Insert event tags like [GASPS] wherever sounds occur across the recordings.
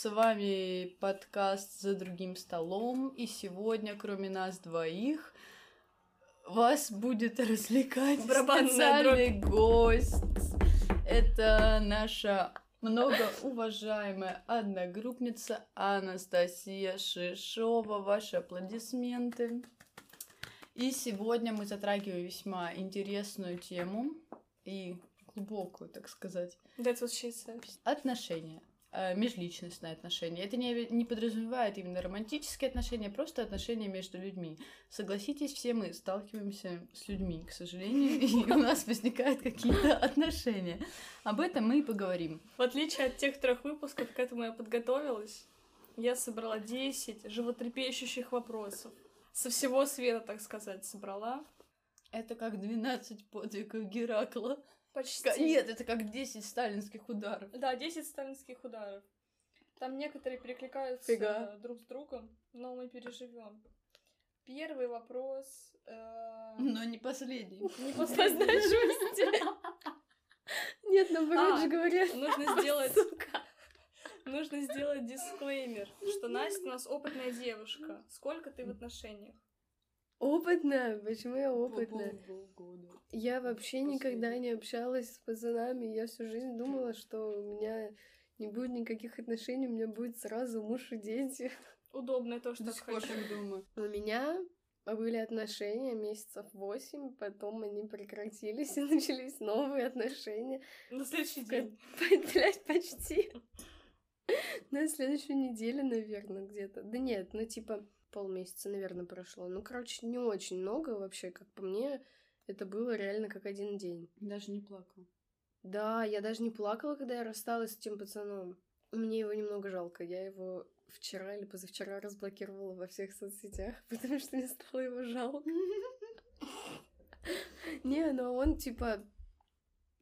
С вами подкаст «За другим столом», и сегодня, кроме нас двоих, вас будет развлекать Барабанная специальный гость. Это наша многоуважаемая одногруппница Анастасия Шишова. Ваши аплодисменты. И сегодня мы затрагиваем весьма интересную тему и глубокую, так сказать, That's what she said. отношения межличностные отношения. Это не, не подразумевает именно романтические отношения, а просто отношения между людьми. Согласитесь, все мы сталкиваемся с людьми, к сожалению, и у нас возникают какие-то отношения. Об этом мы и поговорим. В отличие от тех трех выпусков, к этому я подготовилась, я собрала 10 животрепещущих вопросов. Со всего света, так сказать, собрала. Это как 12 подвигов Геракла. Почти. Нет, это как 10 сталинских ударов. Да, 10 сталинских ударов. Там некоторые перекликаются Фига. друг с другом, но мы переживем. Первый вопрос. э, Но не последний. [LAUGHS] Не последний. [LAUGHS] Нет, наоборот А, же говорят. Нужно сделать... Нужно сделать дисклеймер, что Настя у нас опытная девушка. Сколько ты в отношениях? Опытная? Почему я опытная? Полгода. Я вообще никогда не общалась с пацанами. Я всю жизнь думала, что у меня не будет никаких отношений, у меня будет сразу муж и дети. Удобно то, что До так сих так думаю. У меня были отношения месяцев восемь, потом они прекратились [LAUGHS] и начались новые отношения. На следующий день. [LAUGHS] Блять, почти. [LAUGHS] На следующую неделю, наверное, где-то. Да нет, ну типа полмесяца, наверное, прошло. Ну, короче, не очень много вообще, как по мне. Это было реально как один день. Даже не плакала. Да, я даже не плакала, когда я рассталась с тем пацаном. Мне его немного жалко. Я его вчера или позавчера разблокировала во всех соцсетях, [LAUGHS] потому что мне стало его жалко. [LAUGHS] Не, но он типа,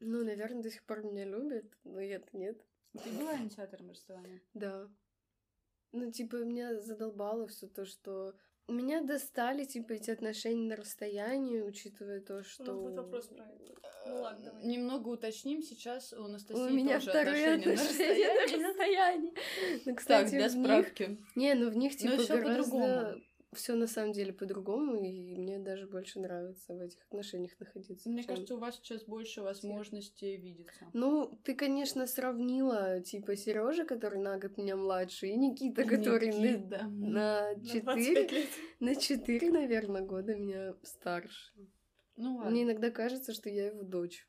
ну, наверное, до сих пор меня любит, но я-то нет. Ты была инициатором расставания? Да. Ну, типа, меня задолбало все то, что меня достали, типа, эти отношения на расстоянии, учитывая то, что... Ну, будет вопрос про это. Ну ладно, давай. Немного уточним, сейчас у Анастасии У меня тоже вторые отношения на отношения на расстоянии. расстоянии. Ну, Так, кстати, для в них- справки. Не, ну в них Но типа гораздо по-другому. Все на самом деле по-другому, и мне даже больше нравится в этих отношениях находиться. Мне чем- кажется, у вас сейчас больше возможностей видеться. Ну, ты, конечно, сравнила, типа, Сережа, который на год меня младше, и Никита, который на- Никита. на На 4, 25 лет. [LAUGHS] на 4, наверное, года меня старше. Ну ладно. Мне иногда кажется, что я его дочь.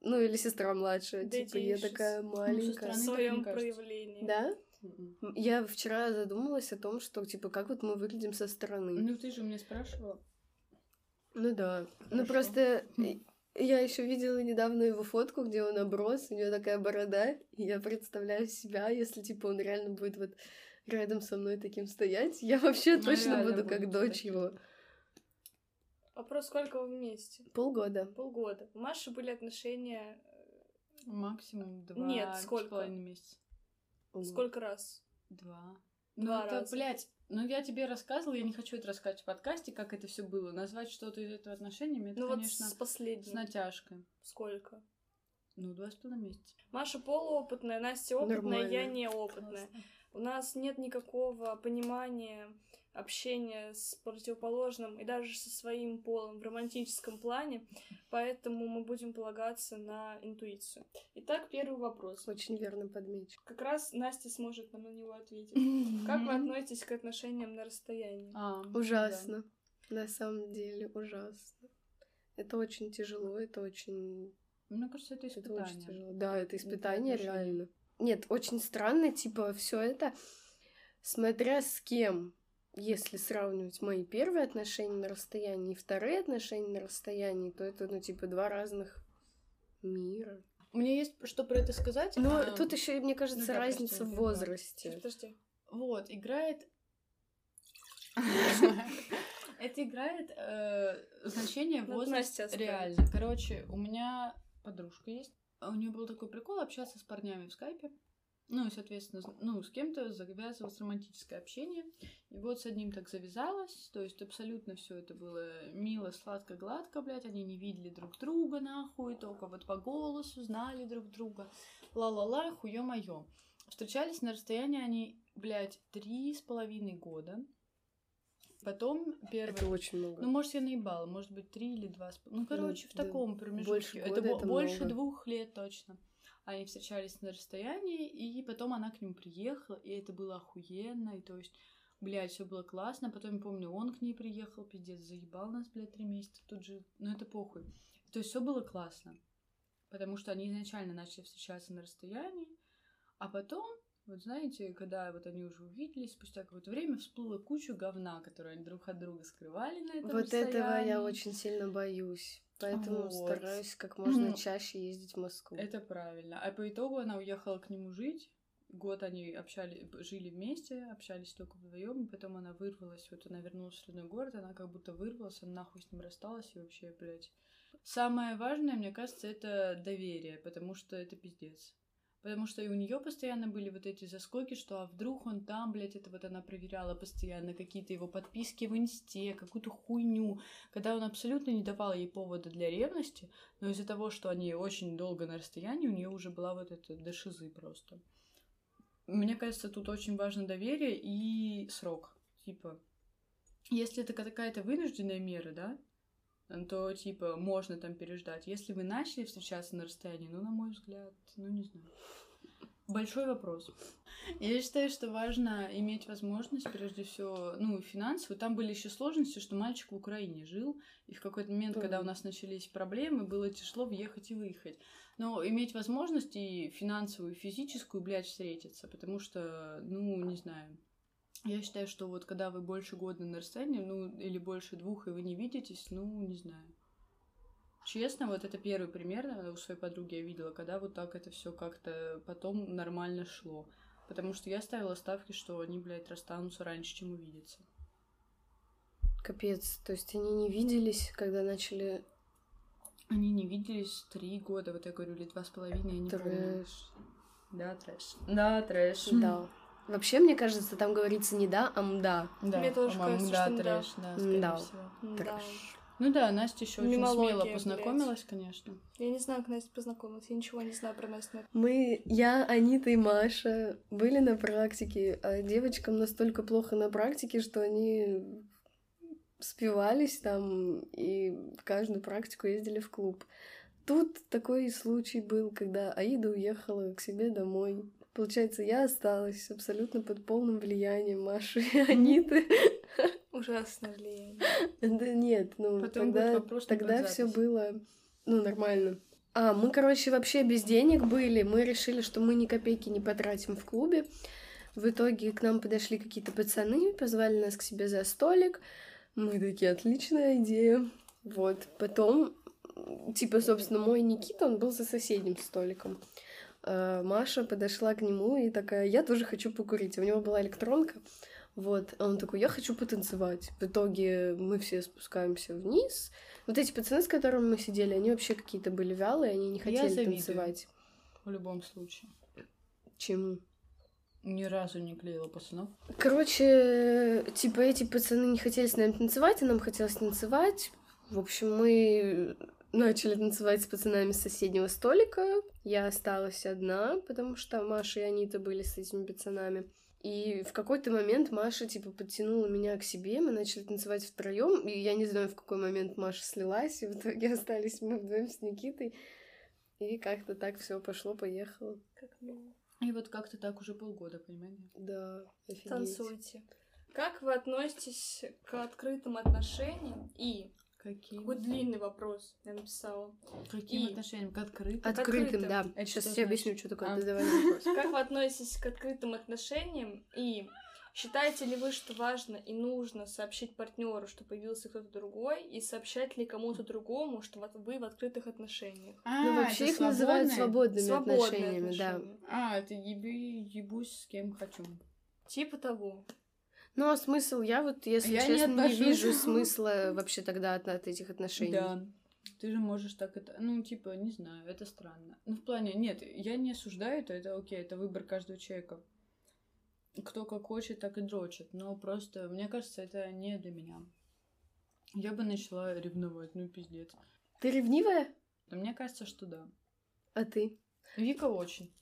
Ну, или сестра младшая. Да типа, я такая со маленькая. В стороны так своем проявлении. Да? М, Я вчера задумалась о том, что, типа, как вот мы выглядим со стороны. Ну ты же меня спрашивала. Ну да. Ну Хорошо. просто и- я еще видела недавно его фотку, где он оброс, у него такая борода, и я представляю себя, если типа он реально будет вот рядом со мной таким стоять, я вообще Ну, точно буду как дочь таким. его. Вопрос, сколько вы вместе? Полгода. Полгода. У Маши были отношения э, Максимум два Нет, с сколько? половиной месяца. Сколько раз? Два. Два ну это, раза. блядь, ну я тебе рассказывала, я не хочу это рассказывать в подкасте, как это все было. Назвать что-то из этого отношениями, это, ну вот конечно, с с последним. натяжкой. Сколько? Ну, два с половиной месяца. Маша полуопытная, Настя опытная, я Нормально. неопытная. Классно. У нас нет никакого понимания общения с противоположным и даже со своим полом в романтическом плане, поэтому мы будем полагаться на интуицию. Итак, первый вопрос. Очень верно подмечу. Как раз Настя сможет нам на него ответить. [LAUGHS] Как вы относитесь к отношениям на расстоянии? А, Ужасно. На самом деле ужасно. Это очень тяжело, это очень. Мне кажется, это Это очень испытание. тяжело. Да, это Это испытание отношения. реально. Нет, очень странно, типа, все это, смотря с кем. Если сравнивать мои первые отношения на расстоянии и вторые отношения на расстоянии, то это, ну, типа, два разных мира. Мне есть что про это сказать. Но а, тут еще, мне кажется, ну разница прости, в возрасте. Подожди. Вот, играет... [LAUGHS] Это играет э, значение Надо возраст реально. Короче, у меня подружка есть. а У нее был такой прикол общаться с парнями в скайпе. Ну, и, соответственно, ну, с кем-то завязывалось романтическое общение. И вот с одним так завязалось. То есть абсолютно все это было мило, сладко, гладко, блядь. Они не видели друг друга, нахуй. Только вот по голосу знали друг друга. Ла-ла-ла, хуё моё. Встречались на расстоянии они, блядь, три с половиной года. Потом первый... Это очень много. Ну, может, я наебала, может быть, три или два. с пол- Ну, короче, в да, таком промежутке. больше это, года бо- это больше много. двух лет точно. Они встречались на расстоянии, и потом она к нему приехала, и это было охуенно, и то есть, блядь, все было классно. Потом, помню, он к ней приехал, пиздец, заебал нас, блядь, три месяца тут же. Ну, это похуй. То есть, все было классно. Потому что они изначально начали встречаться на расстоянии, а потом, вот знаете, когда вот они уже увиделись, спустя какое-то время всплыла куча говна, которую они друг от друга скрывали на этом Вот этого я расстоянии. очень сильно боюсь. Поэтому Вот. стараюсь как можно Ну, чаще ездить в Москву. Это правильно. А по итогу она уехала к нему жить. Год они общали, жили вместе, общались только вдвоем, и потом она вырвалась. Вот она вернулась в родной город, она как будто вырвалась, она нахуй с ним рассталась и вообще, блядь. Самое важное, мне кажется, это доверие, потому что это пиздец. Потому что и у нее постоянно были вот эти заскоки, что а вдруг он там, блядь, это вот она проверяла постоянно, какие-то его подписки в инсте, какую-то хуйню, когда он абсолютно не давал ей повода для ревности, но из-за того, что они очень долго на расстоянии, у нее уже была вот эта дошизы просто. Мне кажется, тут очень важно доверие и срок. Типа, если это какая-то вынужденная мера, да, то, типа, можно там переждать. Если вы начали встречаться на расстоянии, ну, на мой взгляд, ну, не знаю. Большой вопрос. Я считаю, что важно иметь возможность, прежде всего, ну, финансовую. Там были еще сложности, что мальчик в Украине жил, и в какой-то момент, когда у нас начались проблемы, было тяжело въехать и выехать. Но иметь возможность и финансовую, и физическую, блядь, встретиться, потому что, ну, не знаю. Я считаю, что вот когда вы больше года на расстоянии, ну, или больше двух, и вы не видитесь, ну, не знаю. Честно, вот это первый пример э, у своей подруги я видела, когда вот так это все как-то потом нормально шло. Потому что я ставила ставки, что они, блядь, расстанутся раньше, чем увидятся. Капец. То есть они не виделись, когда начали Они не виделись три года, вот я говорю, или два с половиной, я не помню. трэш. Да, трэш. Да, трэш. Да. Вообще, мне кажется, там говорится не да, а мда. Да, Мне тоже по-моему, кажется, да, что да. трэш, да, скорее Да. всего. Трэш. Ну да, Настя еще очень смело блядь. познакомилась, конечно. Я не знаю, как Настя познакомилась. Я ничего не знаю про Настю. Мы, я, Анита и Маша были на практике, а девочкам настолько плохо на практике, что они спивались там и в каждую практику ездили в клуб. Тут такой случай был, когда Аида уехала к себе домой. Получается, я осталась абсолютно под полным влиянием Маши и Аниты. [LAUGHS] Ужасное влияние. Да нет, ну Потом тогда, тогда все было, ну, нормально. А, мы, короче, вообще без денег были. Мы решили, что мы ни копейки не потратим в клубе. В итоге к нам подошли какие-то пацаны, позвали нас к себе за столик. Мы такие, отличная идея. Вот, потом, типа, собственно, мой Никита, он был за соседним столиком. А, Маша подошла к нему и такая, я тоже хочу покурить. У него была электронка. Вот, а он такой, я хочу потанцевать. В итоге мы все спускаемся вниз. Вот эти пацаны, с которыми мы сидели, они вообще какие-то были вялые, они не Я хотели завидую. танцевать. В любом случае. Чему? Ни разу не клеила пацанов. Короче, типа эти пацаны не хотели с нами танцевать, а нам хотелось танцевать. В общем, мы начали танцевать с пацанами с соседнего столика. Я осталась одна, потому что Маша и Анита были с этими пацанами. И в какой-то момент Маша, типа, подтянула меня к себе, мы начали танцевать втроем, и я не знаю, в какой момент Маша слилась, и в итоге [LAUGHS] остались мы вдвоем с Никитой. И как-то так все пошло-поехало. Как мило. И вот как-то так уже полгода, понимаете? Да, офигеть. Танцуйте. Как вы относитесь к открытым отношениям? И Каким? какой длинный вопрос я написала. Каким И- отношениям? К открытым? От- Открытым, открытым. да. Это Сейчас значит? объясню, что такое. А. Давай вопрос. [LAUGHS] Как вы относитесь к открытым отношениям? И считаете ли вы, что важно и нужно сообщить партнеру, что появился кто-то другой, и сообщать ли кому-то другому, что вы в открытых отношениях? А, Ну, вообще их называют свободные? свободными Свободные отношениями, да. отношения. А, это еби, ебусь с кем хочу. Типа того. Ну, а смысл? Я вот, если Я не честно, не, отношусь. вижу [LAUGHS] смысла вообще тогда от, от этих отношений. Да. Ты же можешь так это... Ну, типа, не знаю, это странно. Ну, в плане, нет, я не осуждаю это, это окей, это выбор каждого человека. Кто как хочет, так и дрочит. Но просто, мне кажется, это не для меня. Я бы начала ревновать, ну, пиздец. Ты ревнивая? Но мне кажется, что да. А ты? Вика очень.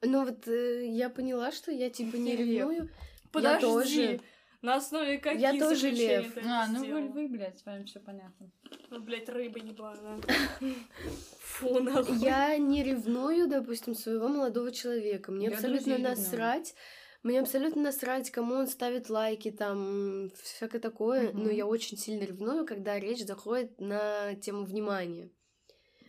Ну вот э, я поняла, что я типа не ревную. Подожди. Я тоже. На основе каких Я тоже лев. А, ну вы сделала? львы, блядь, с вами все понятно. Ну, блядь, рыба ебаная. [LAUGHS] Фу, нахуй. Я не ревную, допустим, своего молодого человека. Мне Я абсолютно насрать. Мне абсолютно насрать, кому он ставит лайки, там, всякое такое. Но Мгм. я очень сильно ревную, когда речь заходит на тему внимания.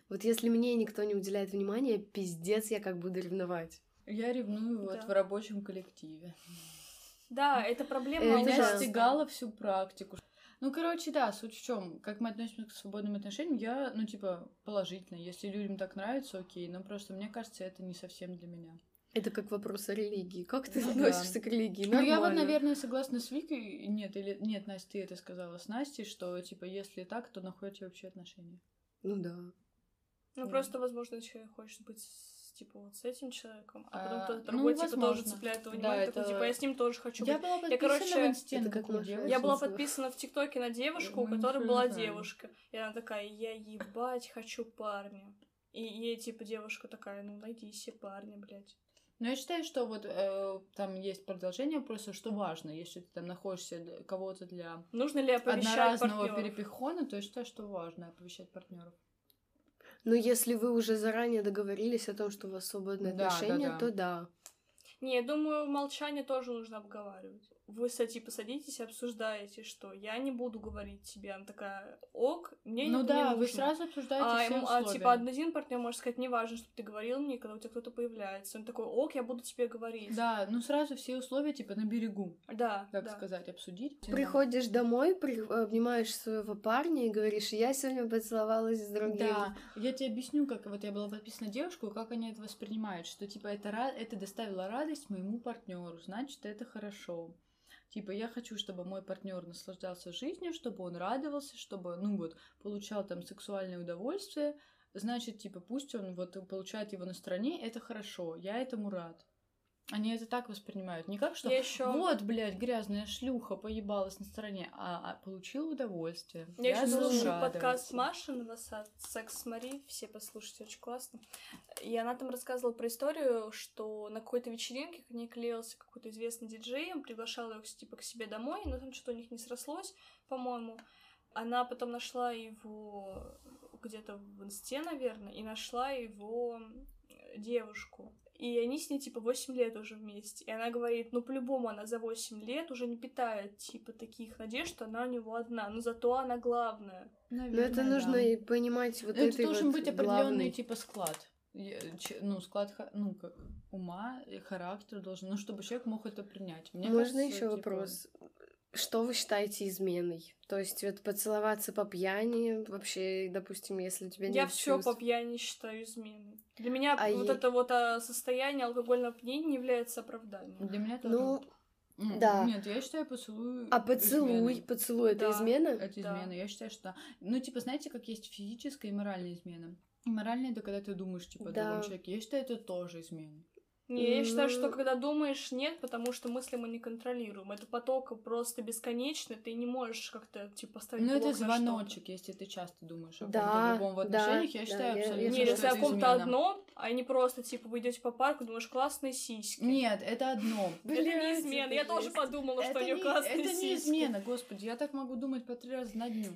Вот если мне никто не уделяет внимания, пиздец, я как буду ревновать. Я ревную вот Да. в рабочем коллективе. Да, это проблема Это Меня ужасно. стегала всю практику. Ну, короче, да, суть в чем, как мы относимся к свободным отношениям, я, ну, типа, положительно. Если людям так нравится, окей. Но просто мне кажется, это не совсем для меня. Это как вопрос о религии. Как ты Ну относишься к религии? Ну, я вот, наверное, согласна с Викой. Нет, или нет, Настя, ты это сказала с Настей, что, типа, если так, то находите вообще отношения. Ну да. Ну, Да. просто, возможно, человек хочет быть с, типа вот с этим человеком, а потом А, кто-то ну, другой, типа, тоже цепляет его Да, внимание, такой, типа, я с ним тоже хочу Я быть. была подписана короче, в на как девушку. Я была подписана в ТикТоке на девушку, у Мы которой была девушка. И она такая, я ебать хочу парня. И ей, типа, девушка такая, ну, найди себе парня, блядь. Но я считаю, что вот э, там есть продолжение вопроса, что важно, если ты там находишься кого-то для Нужно ли оповещать одноразового партнёров? перепихона, то я считаю, что важно оповещать партнеров. Но если вы уже заранее договорились о том, что у вас свободные Да, да, отношения, да. то да. Не, я думаю, молчание тоже нужно обговаривать. Вы, с- типа, садитесь и обсуждаете, что я не буду говорить тебе. Она такая, ок, мне ну не да, не вы нужно. сразу обсуждаете А, все ему- а, условия. типа один партнер может сказать, не важно, чтобы ты говорил мне, когда у тебя кто-то появляется. Он такой, ок, я буду тебе говорить. Да, ну сразу все условия типа на берегу, да, так да. сказать, обсудить. Приходишь домой, при- обнимаешь своего парня и говоришь, я сегодня поцеловалась с другим. Да, я тебе объясню, как вот я была подписана девушку, как они это воспринимают, что типа это, ра- это доставило радость моему партнеру, значит это хорошо. Типа я хочу, чтобы мой партнер наслаждался жизнью, чтобы он радовался, чтобы, ну вот, получал там сексуальное удовольствие, значит, типа пусть он вот получает его на стороне, это хорошо, я этому рад. Они это так воспринимают, не как что Я еще... вот, блядь, грязная шлюха поебалась на стороне, а, а получила удовольствие. Я еще слушаю подкаст. Маши Новосад «Секс с Мари», все послушайте, очень классно. И она там рассказывала про историю, что на какой-то вечеринке к ней клеился какой-то известный диджей, он приглашал ее типа к себе домой, но там что-то у них не срослось, по-моему. Она потом нашла его где-то в инсте, наверное, и нашла его девушку. И они с ней, типа, 8 лет уже вместе. И она говорит, ну, по-любому она за 8 лет уже не питает, типа, таких надежд, что она у него одна. Но зато она главная. Но это Наверное, нужно да. и понимать вот Ну, это должен вот быть определенный типа склад. Ну, склад, ну, как ума, и характер должен, ну, чтобы человек мог это принять. Мне Можно кажется, еще типа, вопрос? Что вы считаете изменой? То есть вот поцеловаться по пьяни, вообще, допустим, если у тебя нет Я все чувств. по пьяни считаю изменой. Для меня А вот е- это вот а, состояние алкогольного опьянения не является оправданием. Для меня тоже. Ну, М, да. Нет, я считаю поцелуй а поцелуй, изменой. поцелуй это Да. измена? Это Да. измена. Я считаю, что... Ну, типа, знаете, как есть физическая и моральная измена? И моральная — это когда ты думаешь, типа, о Да. другом человеке. Я считаю, это тоже измена. Не, я считаю, что когда думаешь, нет, потому что мысли мы не контролируем. Это поток просто бесконечный, ты не можешь как-то, типа, поставить Ну, это звоночек, если ты часто думаешь о Да, другом в да, отношениях. я да, считаю, я- я абсолютно, Не, что если о ком-то одном, а не просто, типа, вы идете по парку, думаешь, классные сиськи. Нет, это одно. [LAUGHS] это не измена. Я тоже подумала, что у нее не, классные это не сиськи. измена, господи, я так могу думать по три раза на дню.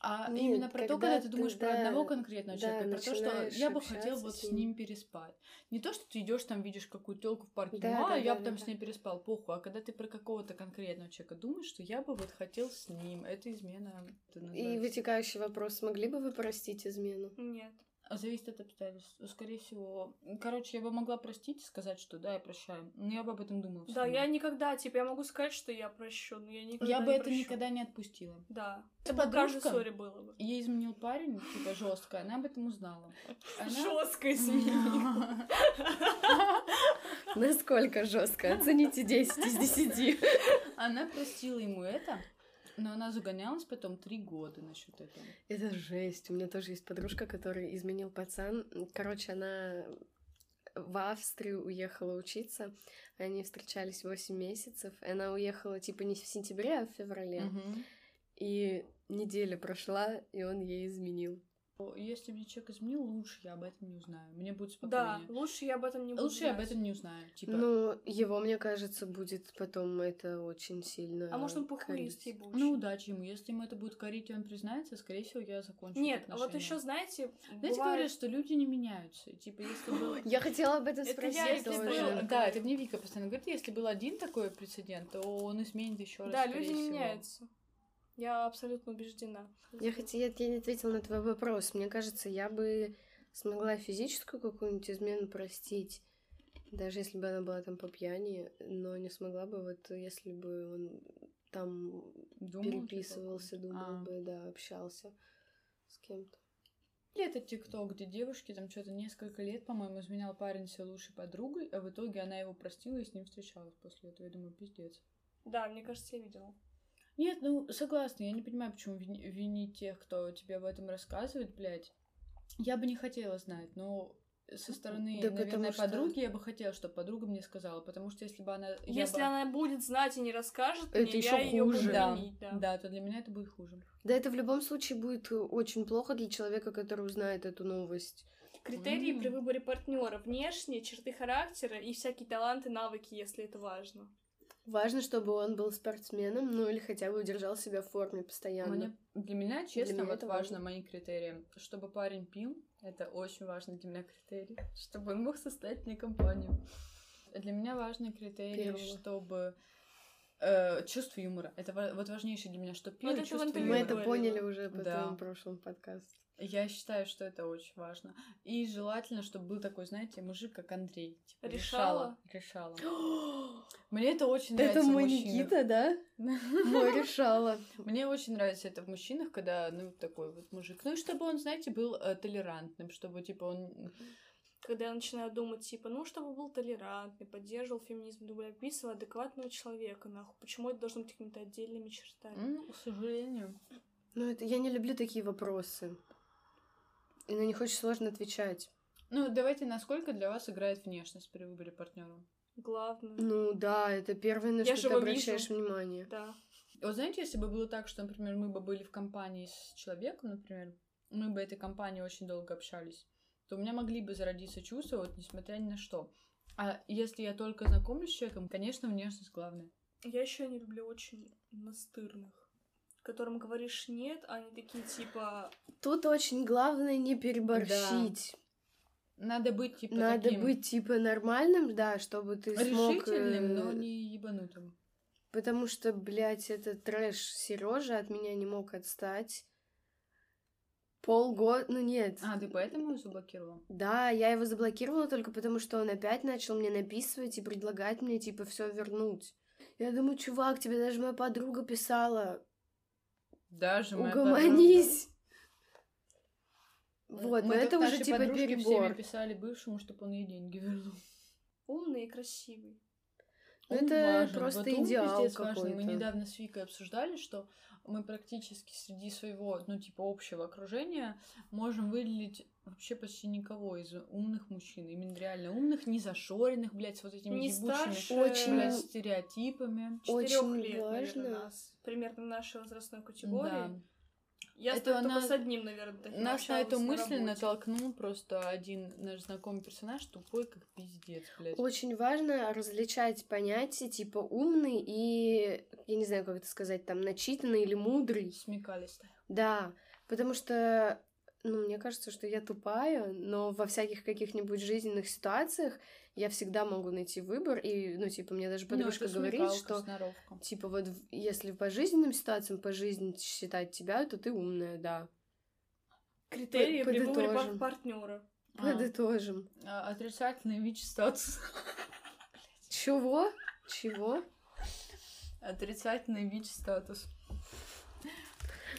А Нет, именно про то, когда ты ты, думаешь про да, одного конкретного да, человека, про то, что я бы хотел вот с с ним. переспать. Не то, что ты идешь там, видишь какую-то телку в парке, Да, ну, а да, я да, бы там да, с ней переспал, похуй. А когда ты про какого-то конкретного человека думаешь, что я бы вот хотел с ним, это измена. это И вытекающий вопрос, могли бы вы простить измену? Нет. А Зависит от обстоятельств. Скорее всего. Короче, я бы могла простить и сказать, что да, я прощаю. Но я бы об этом думала. Да, я никогда, типа, я могу сказать, что я прощу, но я никогда Я не бы это прощу. никогда не отпустила. Да. Это Это в каждой подружка? ссоре было бы. Ей изменил парень, типа жестко, она об этом узнала. [LAUGHS] Она- Жестко изменил. [LAUGHS] Насколько жестко? Оцените 10 из 10. Она простила ему это, но она загонялась потом три года насчет этого. Это жесть. У меня тоже есть подружка, которой изменил пацан. Короче, она в Австрию уехала учиться. Они встречались 8 месяцев. И она уехала типа не в сентябре, а в феврале. Мгм. И неделя прошла, и он ей изменил. Если мне человек изменил, лучше я об этом не узнаю. Мне будет Да, спокойнее. лучше я об этом не буду Лучше я об знать. этом не узнаю. Типа, Ну, его, мне кажется, будет потом это очень сильно А может он похуист ебучий? ну удачи ему. Если ему это будет корить, и он признается, скорее всего, я закончу Нет, а вот еще, знаете, Знаете, бывает- говорят, что люди не меняются. Типа, если было... [GASPS] Я хотела об этом Это спросить тоже. Да, это мне Вика постоянно говорит, если был один такой прецедент, то он изменит еще раз. Да, скорее люди не всего. меняются. Я абсолютно убеждена. Я хотя я тебе не ответила на твой вопрос. Мне кажется, я бы смогла физическую какую-нибудь измену простить, даже если бы она была там по пьяни, но не смогла бы вот если бы он там Думал, типа, переписывался, думал А. бы, да, общался с кем-то. Или это ТикТок, где девушке там что-то несколько лет, по-моему, изменял парень ее лучшей подругой, а в итоге она его простила и с ним встречалась после этого. Я думаю, пиздец. Да, мне кажется, я видела. Нет, ну, согласна, я не понимаю, почему вини- винить тех, кто тебе об этом рассказывает, блядь. Я бы не хотела знать, но со стороны, Да наверное, что- подруги я бы хотела, чтобы подруга мне сказала, потому что если бы она... Если бы- она будет знать и не расскажет Это мне, ещё я ее буду хуже. Да, винить, да. да, то для меня это будет хуже. Да это в любом случае будет э, очень плохо для человека, который узнает эту новость. Критерии М. при выборе партнера внешние, черты характера и всякие таланты, навыки, если это важно. Важно, чтобы он был спортсменом, ну или хотя бы удержал себя в форме постоянно. Мне- для меня, честно, меня вот это важно мои критерии. Чтобы парень пил, это очень важно для меня критерий. Чтобы он мог составить мне компанию. Для меня важный критерий, Первого. чтобы э, чувство юмора. Это вот важнейшее для меня, что пил Вот в чувство интервью Мы юмора. это поняли уже по Да. твоему прошлому подкасту. Я считаю, что это очень важно. И желательно, чтобы был такой, знаете, мужик, как Андрей. Типа, Решала? Решала. [GASPS] Мне это очень нравится Это мой. Никита, да? [LAUGHS] Мой решала. Мне очень нравится это в мужчинах, когда, ну, такой вот мужик. Ну, и чтобы он, знаете, был э, толерантным, чтобы, типа, он... Когда я начинаю думать, типа, ну, чтобы был толерантный, поддерживал феминизм, думаю, описывал адекватного человека, нахуй. Почему это должно быть какими-то отдельными чертами? м, к сожалению. Ну, это я не люблю такие вопросы. И на них очень сложно отвечать. Ну, давайте, насколько для вас играет внешность при выборе партнера? Главное. Ну да, это первое, на Я что же ты обращаешь вижу. внимание. Да. Вот знаете, если бы было так, что, например, мы бы были в компании с человеком, например, мы бы этой компанией очень долго общались, то у меня могли бы зародиться чувства, вот несмотря ни на что. А если я только знакомлюсь с человеком, конечно, внешность главное. Я еще не люблю очень настырных, которым говоришь нет, а они такие, типа, Тут очень главное не переборщить. Надо быть, типа, Надо таким быть типа нормальным, да, чтобы ты смог... решительным, э, но не ебанутым. Потому что, блядь, этот трэш Сережа от меня не мог отстать. Полгода, ну нет. А, ты поэтому его заблокировала? Да, я его заблокировала только потому, что он опять начал мне написывать и предлагать мне, типа, все вернуть. Я думаю, чувак, тебе даже моя подруга писала, Даже угомонись. Вот, но Мы это как уже типа перебор. писали бывшему, чтобы он ей деньги вернул. умный и красивый. Ну, Ум это важен. просто Вот идеал важен. Мы какой-то. недавно с Викой обсуждали, что мы практически среди своего, ну, типа, общего окружения можем выделить вообще почти никого из умных мужчин. Именно реально умных, не зашоренных, блядь, с вот этими Не ебучими, старше, Очень- блядь, стереотипами. Очень четырех лет, важно. наверное, нас. Примерно нашей возрастной категории. Да. Я Это нас- с одним, наверное, таким Нас на эту мысль работе. натолкнул просто один наш знакомый персонаж, тупой как пиздец, блядь. Очень важно различать понятия типа умный и, я не знаю, как это сказать, там, начитанный или мудрый. Смекалистая. Да, потому что, ну, мне кажется, что я тупая, но во всяких каких-нибудь жизненных ситуациях я всегда могу найти выбор, и, ну, типа, мне даже подружка ну, говорит, что, сноровка. типа, вот если по жизненным ситуациям, по жизни считать тебя, то ты умная, да. Критерии подытожим. партнера. А, Подытожим. а, отрицательный ВИЧ-статус. Чего? Чего? Отрицательный ВИЧ-статус.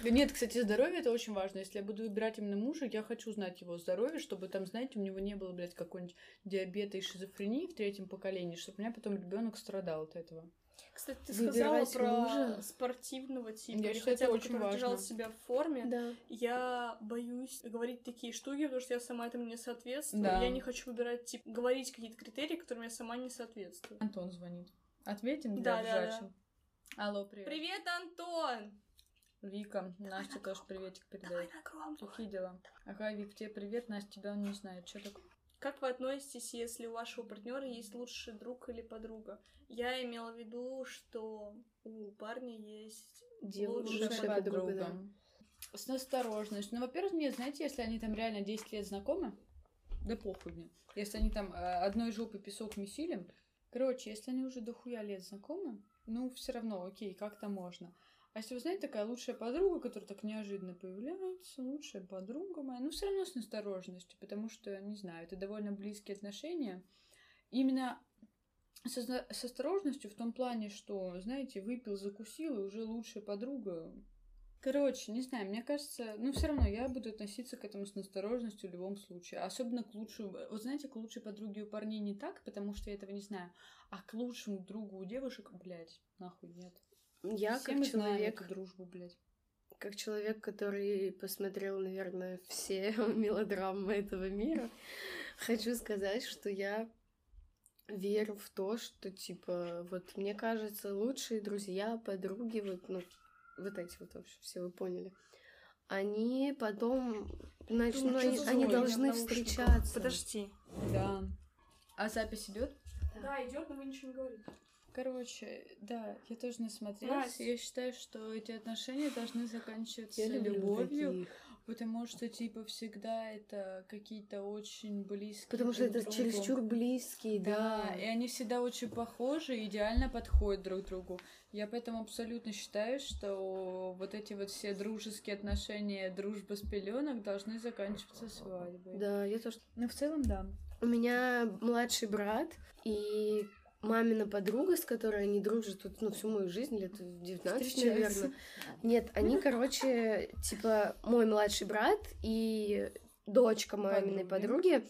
Да нет, кстати, здоровье это очень важно. Если я буду выбирать именно мужа, я хочу знать его здоровье, чтобы там, знаете, у него не было, блядь, какой-нибудь диабета и шизофрении в третьем поколении, чтобы у меня потом ребенок страдал от этого. Кстати, ты Выбирать сказала про мужа? спортивного типа, Я или считаю, хотя бы, очень который держал важно. себя в форме. Да. Я боюсь говорить такие штуки, потому что я сама этому не соответствую. Да. Я не хочу выбирать, типа, говорить какие-то критерии, которым я сама не соответствую. Антон звонит. Ответим Да, да, ржачи? Алло, привет. Привет, Антон! Вика, Настя тоже приветик передает. Какие дела? Ага, Вик, тебе привет, Настя тебя он не знает. Что такое? Как вы относитесь, если у вашего партнера есть лучший друг или подруга? Я имела в виду, что у парня есть Девушка, лучшая подруга, да. С насторожностью. Ну, во-первых, мне, знаете, если они там реально 10 лет знакомы, да похуй мне. Если они там э, одной жопой песок месили. Короче, если они уже дохуя лет знакомы, ну, все равно, окей, как-то можно. А если вы знаете, такая лучшая подруга, которая так неожиданно появляется, лучшая подруга моя, ну, все равно с настороженностью, потому что, не знаю, это довольно близкие отношения. Именно со, с осторожностью в том плане, что, знаете, выпил, закусил, и уже лучшая подруга. Короче, не знаю, мне кажется, ну все равно я буду относиться к этому с настороженностью в любом случае. Особенно к лучшему, вот знаете, к лучшей подруге у парней не так, потому что я этого не знаю, а к лучшему другу у девушек, блядь, нахуй нет. Я Все как мы знаем человек, эту дружбу, блядь. как человек, который посмотрел, наверное, все [LAUGHS] мелодрамы этого мира, хочу сказать, что я верю в то, что, типа, вот мне кажется, лучшие друзья, подруги, вот, ну, вот эти вот вообще, все вы поняли, они потом, значит, ну, они, они должны встречаться. Подожди. Да. А запись идет? Да, идет, но вы ничего не говорите. Короче, да, я тоже насмотрелась. Я считаю, что эти отношения должны заканчиваться Я любовью, таких. потому что, типа, всегда это какие-то очень близкие Потому что это другу. чересчур близкие, да. Да, и они всегда очень похожи, идеально подходят друг другу. Я поэтому абсолютно считаю, что вот эти вот все дружеские отношения, дружба с пеленок должны заканчиваться свадьбой. Да, я тоже. Ну, в целом, да. У меня младший брат и мамина подруга, с которой они дружат вот, ну, всю мою жизнь, лет 19, Встречаются. наверное. Нет, они, короче, типа, мой младший брат и дочка маминой Подруги.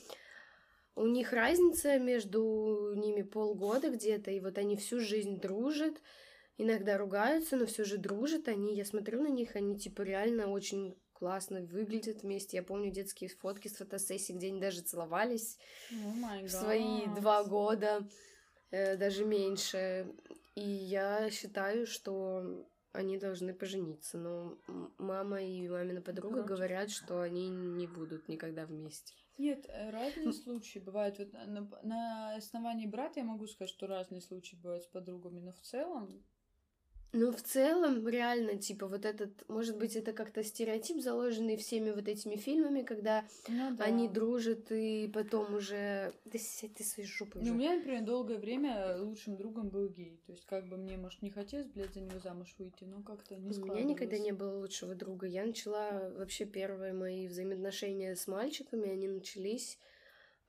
У них разница между ними полгода где-то, и вот они всю жизнь дружат, иногда ругаются, но все же дружат. Они, я смотрю на них, они типа реально очень классно выглядят вместе. Я помню детские фотки с фотосессий, где они даже целовались май в свои два года, даже меньше. И я считаю, что они должны пожениться. Но мама и мамина подруга Против. говорят, что они не будут никогда вместе. Нет, э, разные случаи бывают. Вот на, на основании брата я могу сказать, что разные случаи бывают с подругами, но в целом Ну, в целом, реально, типа, вот этот, может быть, это как-то стереотип, заложенный всеми вот этими фильмами, когда Ну да. они дружат, и потом уже... Да сядь ты своей жопой Ну, у меня, например, долгое время лучшим другом был гей. То есть, как бы мне, может, не хотелось, блядь, за него замуж выйти, но как-то не У меня никогда не было лучшего друга. Я начала вообще первые мои взаимоотношения с мальчиками, они начались,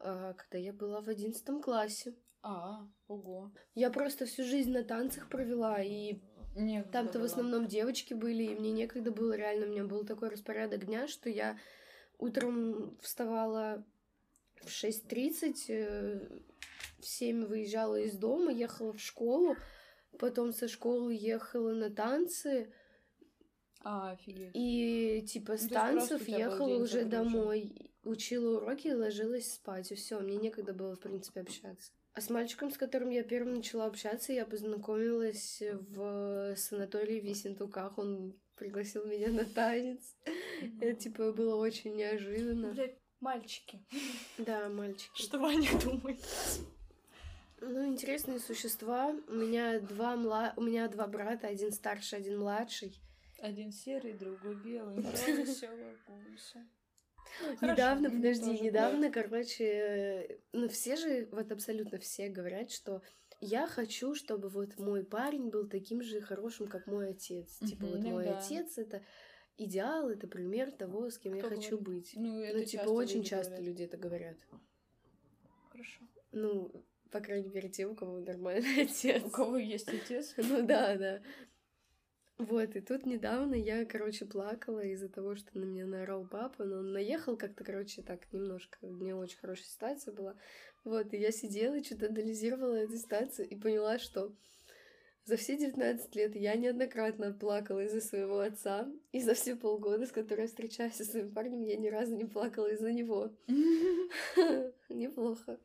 а, когда я была в одиннадцатом классе. А, ого. Я просто всю жизнь на танцах провела, и Некогда там-то в было. основном девочки были, и мне некогда было реально, у меня был такой распорядок дня, что я утром вставала в 6.30, э, в 7 выезжала из дома, ехала в школу, потом со школы ехала на танцы, А, офигеть. и типа с Ну, танцев ехала уже домой, учила уроки и ложилась спать, и все, мне некогда было, в принципе, общаться. А с мальчиком, с которым я первым начала общаться, я познакомилась в санатории в Ессентуках. Он пригласил меня на танец. Это, типа, было очень неожиданно. Блядь, мальчики. Да, мальчики. Что Ваня думает? Ну, интересные существа. У меня два мла... у меня два брата, один старший, один младший. Один серый, другой белый. Два веселых гуся. недавно, подожди, тоже, недавно, короче, э, ну все же, вот абсолютно все говорят, что я хочу, чтобы вот мой парень был таким же хорошим, как мой отец. Типа Мгм, вот ну мой да. отец это идеал, это пример того, с кем я Кто хочу говорит? быть. Ну, это Ну, типа, очень люди часто говорят. люди это говорят. Хорошо. Ну, по крайней мере, те, у кого нормальный [LAUGHS] отец. У кого есть отец? Ну да, да. Вот, и тут недавно я, короче, плакала из-за того, что на меня наорал папа, но он наехал как-то, короче, так немножко, не очень хорошая ситуация была. Вот, и я сидела, что-то анализировала эту ситуацию и поняла, что за все 19 лет я неоднократно плакала из-за своего отца, и за все полгода, с которой я встречаюсь со своим парнем, я ни разу не плакала из-за него. [LAUGHS] Неплохо.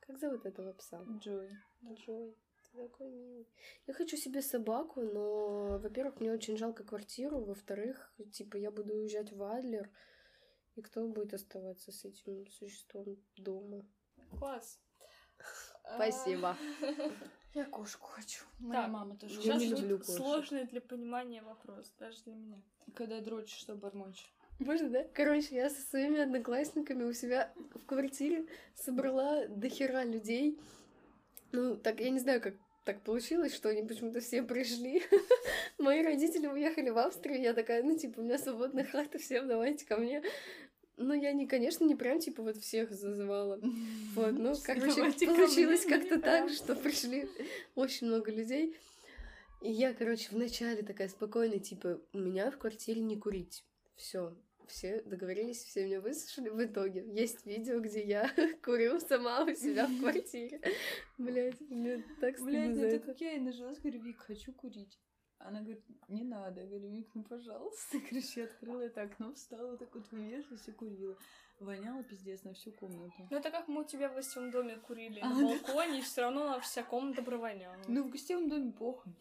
Как зовут этого пса? Джой. Джой. Ты такой милый. Я хочу себе собаку, но, во-первых, мне очень жалко квартиру, во-вторых, типа, я буду уезжать в Адлер, и кто будет оставаться с этим существом дома? Класс. [LAUGHS] Спасибо. [LAUGHS] Я кошку хочу. Моя Так, мама тоже. Я Сейчас не люблю кошек. сложный для понимания вопрос, даже для меня. Когда дрочишь, что бормочешь? Можно, да? Короче, я со своими одноклассниками у себя в квартире собрала дохера людей. Ну, так, я не знаю, как так получилось, что они почему-то все пришли. [LAUGHS] Мои родители уехали в Австрию, я такая, ну, типа, у меня свободная хата, всем давайте ко мне. Ну, я не, конечно, не прям, типа, вот всех зазывала. [LAUGHS] Вот, ну, короче, получилось как-то так, что пришли очень много людей. И я, короче, вначале такая спокойная, типа, у меня в квартире не курить. Все, все договорились, все меня выслушали. В итоге есть видео, где я [LAUGHS] курю сама у себя в квартире. [LAUGHS] Блять, мне так стыдно Блядь, ну это как я и нажилась, говорю, Вик, хочу курить. Она говорит, не надо. Я говорю, Вик, ну пожалуйста. [LAUGHS] Короче, я открыла это окно, встала, так вот вывешивалась и курила. Воняло пиздец на всю комнату. Ну, это как мы у тебя в гостевом доме курили А, на да. балконе, и все равно наша вся комната провоняла. Ну, в гостевом доме похуй.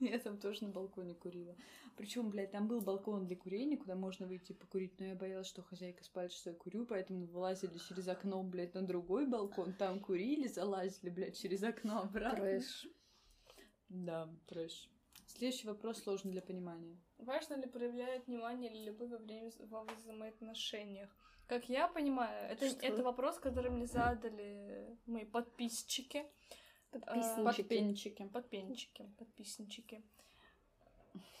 Я там тоже на балконе курила. Причем, блядь, там был балкон для курения, куда можно выйти покурить, но я боялась, что хозяйка спалит, что я курю, поэтому вылазили через окно, блядь, на другой балкон, там курили, залазили, блядь, через окно обратно. Трэш. Да, трэш. Следующий вопрос сложный для понимания. Важно ли проявлять внимание или любовь во время во взаимоотношениях? Как я понимаю, это, Что? это вопрос, который мне задали мои подписчики. Подписнички. Подпенчики. Подпенчики, подписнички.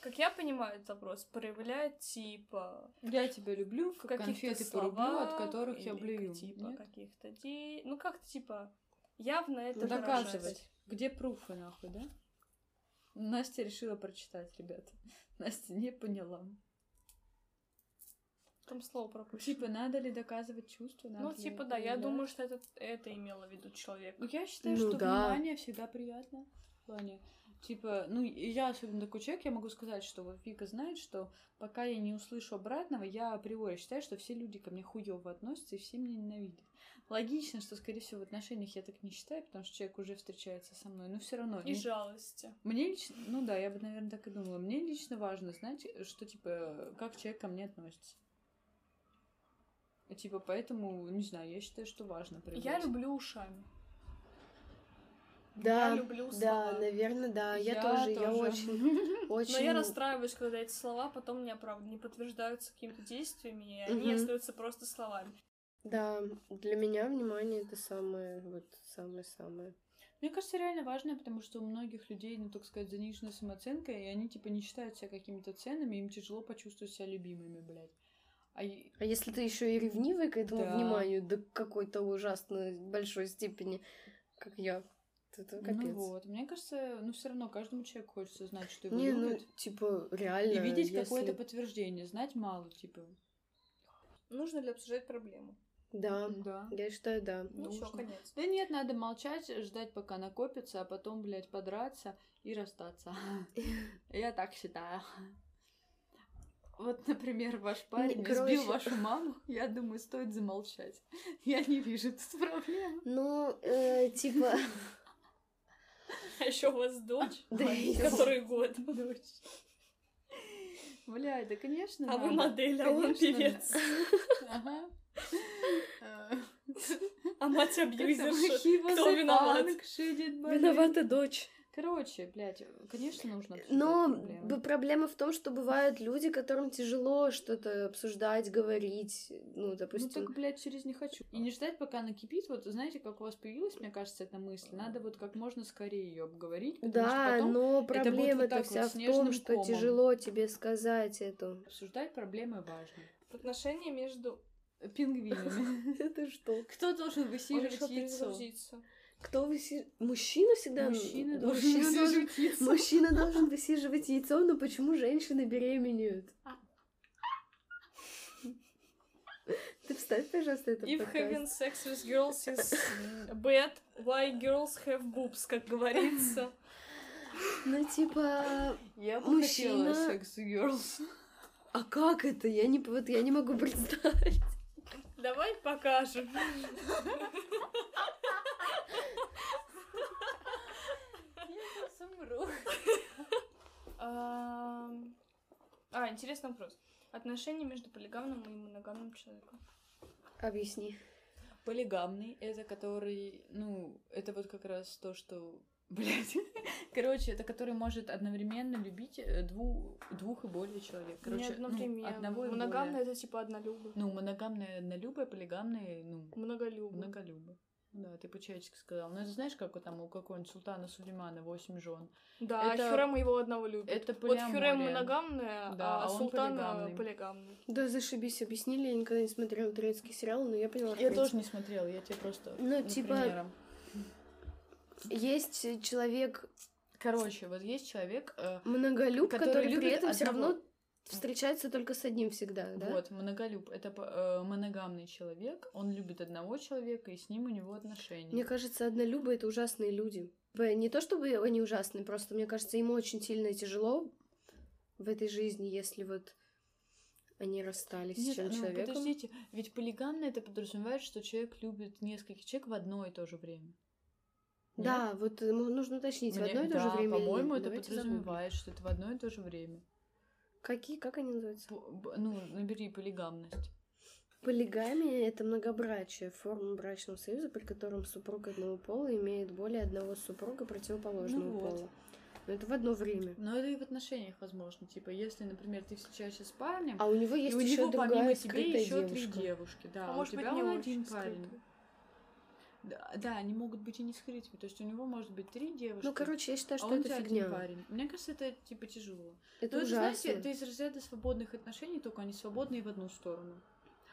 Как я понимаю этот вопрос, проявляет типа Я тебя люблю, в как каких-то конфеты порублю, от которых я блюю. Типа Нет? каких-то де... Ну как-то типа явно это Ну, доказывать. выражать. Где пруфы, нахуй, да? Настя решила прочитать, ребята. [LAUGHS] Настя не поняла. Там слово пропущено. Типа, надо ли доказывать чувства? ну, надо ли типа, да, я думаю, что это, это имело в виду человек. Ну, Я считаю, Ну что да. внимание всегда приятно. В плане, типа, ну, я особенно такой человек, я могу сказать, что вот Вика знает, что пока я не услышу обратного, я априори считаю, что все люди ко мне хуёво относятся и все меня ненавидят. Логично, что, скорее всего, в отношениях я так не считаю, потому что человек уже встречается со мной, но все равно. И не- жалости. Мне лично, ну да, я бы, наверное, так и думала. Мне лично важно знать, что, типа, как человек ко мне относится. Типа, поэтому, не знаю, я считаю, что важно Я проявлять. люблю ушами. Да, я люблю да, слова. наверное, да. Я, Я тоже, я тоже. очень, очень... [LAUGHS] Но я расстраиваюсь, когда эти слова потом не, оправ... не подтверждаются какими-то действиями, и они Мгм. остаются просто словами. Да, для меня внимание это самое, вот самое-самое. Мне кажется, реально важно, потому что у многих людей, ну, так сказать, заниженная самооценка, и они, типа, не считают себя какими-то ценными, им тяжело почувствовать себя любимыми, блядь. А А если ты еще и ревнивый к этому Да. вниманию до какой-то ужасно большой степени, как я, это капец. ну вот, мне кажется, ну, все равно каждому человеку хочется знать, что его Не, ну, любят. типа, реально. И видеть если- какое-то подтверждение, знать мало, типа. Нужно ли обсуждать проблему? Да, Да. я считаю, да. Ну все, конец. Да нет, надо молчать, ждать, пока накопится, а потом, блядь, подраться и расстаться. [LAUGHS] Я так считаю. Вот, например, ваш парень короче- избил вашу маму, я думаю, стоит замолчать. Я не вижу тут проблем. Ну, э, типа, [LAUGHS] А еще у вас дочь, Да, и- [LAUGHS] который год. Бля, да, конечно, А вы надо. модель, а он певец. Ага. А мать абьюзерша. Кто виноват? виновата дочь. Короче, блядь, конечно, нужно Но проблемы. проблема в том, что бывают люди, которым тяжело что-то обсуждать, говорить. Ну, Ну допустим. так, блядь, через не хочу. И не ждать, пока накипит. Вот знаете, как у вас появилась, мне кажется, эта мысль. Надо вот как можно скорее ее обговорить. потому что Да, потом но будет вот проблема-то вот вся в снежным том, что комом. тяжело тебе сказать это. обсуждать проблемы важно. Отношения между... Пингвинами. [LAUGHS] Это что? Кто должен высиживать яйцо? Кто выси... Мужчина всегда... Мужчина Мужчина должен должен... высиживать [LAUGHS] яйцо. Мужчина [LAUGHS] должен высиживать яйцо, но почему женщины беременеют? Ты вставь, пожалуйста, это If подкаст. having sex with girls is bad, why girls have boobs, как говорится. Ну, типа... Я бы Мужчина- хотела секс girls. А как это? Я не, вот я не могу представить. Давай покажем. Интересный вопрос. Отношения между полигамным и моногамным человеком. Объясни. Полигамный — это который, ну, это вот как раз то, что [LAUGHS] Блять. Короче, это который может одновременно любить э, двух, двух и более человек. Короче, Не одновременно. Ну, одного и Моногамное более. это типа однолюбы. Ну, моногамное однолюбое, полигамное, ну, Многолюбы. многолюбы. Да, ты по-человечески сказал. Ну, это знаешь, как вот там у какого-нибудь султана Сулеймана восемь жен. Да, Это- Хюрем его одного любит. Это вот Хюрем полиамория. моногамная, Да, а, а Султан полигамный. э, полигамный. Да, зашибись, объяснили, я никогда не смотрела турецкий сериал, но я поняла. Я тоже не смотрела, я тебе просто Ну, ну, типа- примером. Есть человек Короче, вот есть человек, э, многолюб, Который который, при любит этом все равно встречается только с одним всегда, да? вот, многолюб, это э, моногамный человек, он любит одного человека, и с ним у него отношения. Мне кажется, однолюбы — это ужасные люди. Не то чтобы они ужасные, просто мне кажется, им очень сильно тяжело в этой жизни, если вот они расстались Нет, с чем ну, человеком. подождите, ведь полигамно это подразумевает, что человек любит нескольких человек в одно и то же время. Нет? Да, вот нужно уточнить, в Мне- одно и то да, же время по-моему, это подразумевает, что это в одно и то же время. Какие, как они называются? Ну, набери полигамность. Полигамия — это многобрачие, форма брачного союза, при котором супруг одного пола имеет более одного супруга противоположного Ну вот. пола. Но это в одно время. Но это и в отношениях возможно. Типа, если, например, ты встречаешься с парнем, А у него и есть у еще него помимо тебя еще три девушки, да, а у может тебя быть, не он очень один парень. Да, да, они могут быть и не скрытыми. То есть у него может быть три девушки. Ну, короче, я считаю, а что он у это фигня. один парень. Мне кажется, это типа тяжело. Это это, ужасно. знаете, это из разряда свободных отношений, только они свободные в одну сторону.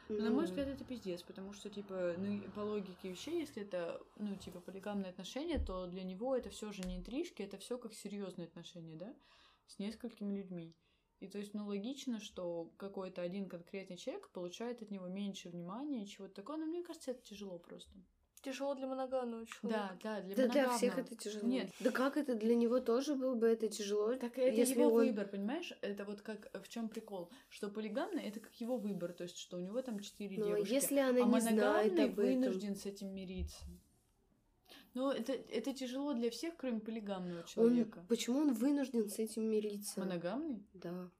Но, на мой взгляд, это пиздец, потому что, типа, ну, по логике вещей, если это, ну, типа, полигамные отношения, то для него это все же не интрижки, это все как серьезные отношения, да, с несколькими людьми. И то есть, ну, логично, что какой-то один конкретный человек получает от него меньше внимания и чего-то такого, но мне кажется, это тяжело просто. Тяжело для моногамного человека. Да, да, для Да для всех это тяжело. Нет. Да как это для него тоже было бы это тяжело? Так это если его он- выбор, понимаешь? Это вот как в чем прикол, что полигамный это как его выбор, то есть что у него там четыре Ну, а девушки. если она а не знает об этом. вынужден с этим мириться. Ну, это, это тяжело для всех, кроме полигамного Он, человека. почему он вынужден с этим мириться? Моногамный? Да.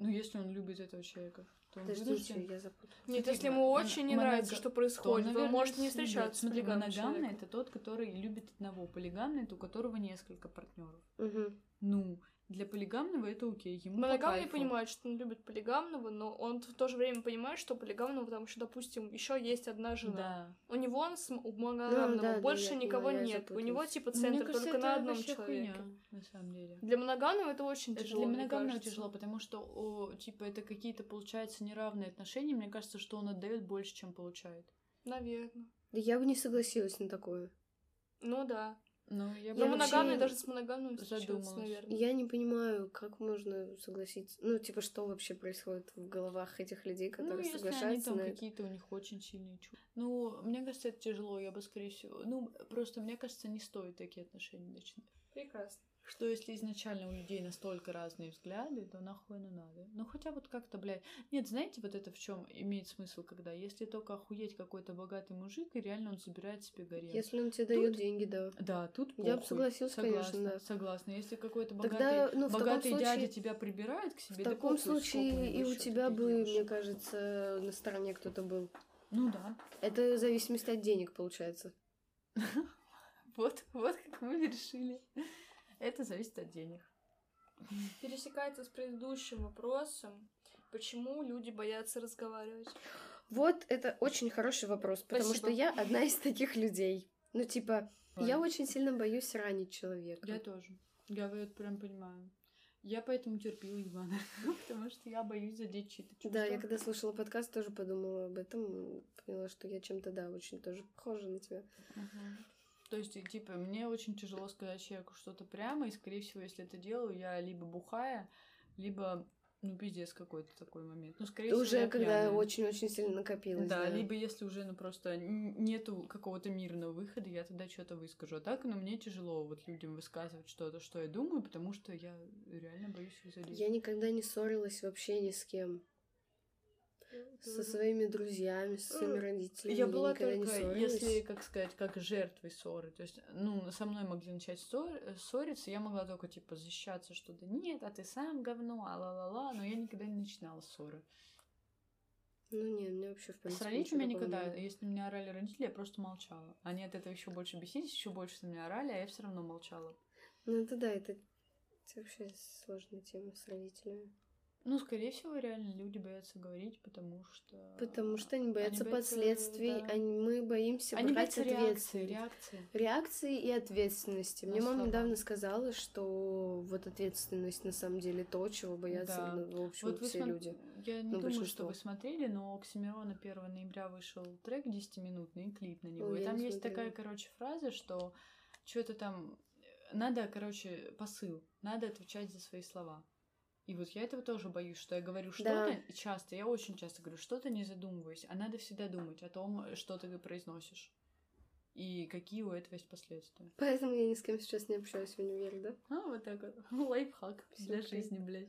Ну, если он любит этого человека, он Подождите, вынужден. я запуталась. Нет, Смотри, если ему очень не монога- нравится, что То он, происходит, вы наверное, можете не с- встречаться с Смотри, полигамным моногамный это тот, который любит одного. Полигамный это у которого несколько партнеров. Мгм. Ну, для полигамного это окей. Ему по Моногамный кайфу. понимает, что он любит полигамного, но он в то же время понимает, что полигамного там еще, допустим, еще есть одна жена. Да. У него он с- у моногамного да, да, больше я никого я нет. У него типа мне центр кажется, только на одном человеке. хуйня, на самом деле. Для моногамного это очень Это тяжело. для моногамного тяжело, потому что, о, типа, это какие-то, получается, неравные отношения. Мне кажется, что он отдает больше, чем получает. Наверное. Да я бы не согласилась на такое. Ну да. Ну, я, Я вообще- моногамный даже с моногамным задумалась. наверное. Я не понимаю, как можно согласиться. Ну, типа, что вообще происходит в головах этих людей, Ну, которые если они соглашаются там на это. какие-то у них очень сильные чувства. Ну, мне кажется, это тяжело, я бы, скорее всего... Ну, просто, мне кажется, не стоит такие отношения начинать. Прекрасно. Что если изначально у людей настолько разные взгляды, то нахуй оно надо. Ну хотя вот как-то, блядь. Нет, знаете, вот это в чем имеет смысл, когда если только охуеть какой-то богатый мужик, и реально он собирает себе гарем. Если он тебе дает деньги, да. Да, тут Я бы похуй. согласилась, конечно, согласна, да. Согласна. Если какой-то Тогда, богатый, ну, в таком богатый дядя случае- тебя прибирает к себе, В да таком похуй, случае и у тебя бы, мне девушек. кажется, на стороне кто-то был. Ну да. Это в зависимости от денег, получается. [LAUGHS] Вот, вот как мы решили. Это зависит от денег. Пересекается с предыдущим вопросом. Почему люди боятся разговаривать? Вот это очень хороший вопрос, потому Спасибо. что я одна из таких людей. Ну, типа, я Ладно. очень сильно боюсь ранить человека. Я тоже. Я вот прям понимаю. Я поэтому терпила Ивана, [LAUGHS] потому что я боюсь задеть чьи-то чувства. Да, я когда слушала подкаст, тоже подумала об этом. Поняла, что я чем-то, да, очень тоже похожа на тебя. Мгм. То есть, типа, мне очень тяжело сказать человеку что-то прямо, и, скорее всего, если это делаю, я либо бухая, либо, ну, пиздец какой-то такой момент. Ну, скорее всего, Уже когда очень-очень сильно накопилось. Да, либо если уже, ну, просто нету какого-то мирного выхода, я тогда что-то выскажу. А так, ну, мне тяжело вот людям высказывать что-то, что я думаю, потому что я реально боюсь их задеть. Я никогда не ссорилась вообще ни с кем. Со своими друзьями, со своими родителями. Я была только, если, как сказать, как жертвой ссоры. То есть, ну, со мной могли начать ссор- ссориться, я могла только, типа, защищаться, что да нет, а ты сам говно, а ла-ла-ла, но я никогда не начинала ссоры. Ну, нет, мне вообще, в С принципе, родителями ничего такого никогда. не было. Если на меня орали родители, я просто молчала. Они от этого еще больше бесились, еще больше на меня орали, а я все равно молчала. Ну, это да, это, это вообще сложная тема с родителями. Ну, скорее всего, реально люди боятся говорить, потому что... Потому что они боятся боятся, последствий, да. они, мы боимся Они брать боятся реакции, ответственность. реакции. Реакции и ответственности. Мне мама недавно сказала, что вот ответственность на самом деле то, чего боятся, Да. ну, в общем, Вот все смо- люди. Я не Ну, думаю, что вы смотрели, но у Оксимирона 1 ноября вышел трек 10-минутный и клип на него. Ой, и там не есть такая, смотрела. короче, фраза, что что-то там... Надо, короче, посыл. Надо отвечать за свои слова. И вот я этого тоже боюсь, что я говорю что-то и часто, я очень часто говорю что-то, не задумываясь, а надо всегда думать о том, что ты произносишь. И какие у этого есть последствия. Поэтому я ни с кем сейчас не общаюсь в универе, да? А, вот так вот. [LAUGHS] Лайфхак для жизни, блядь.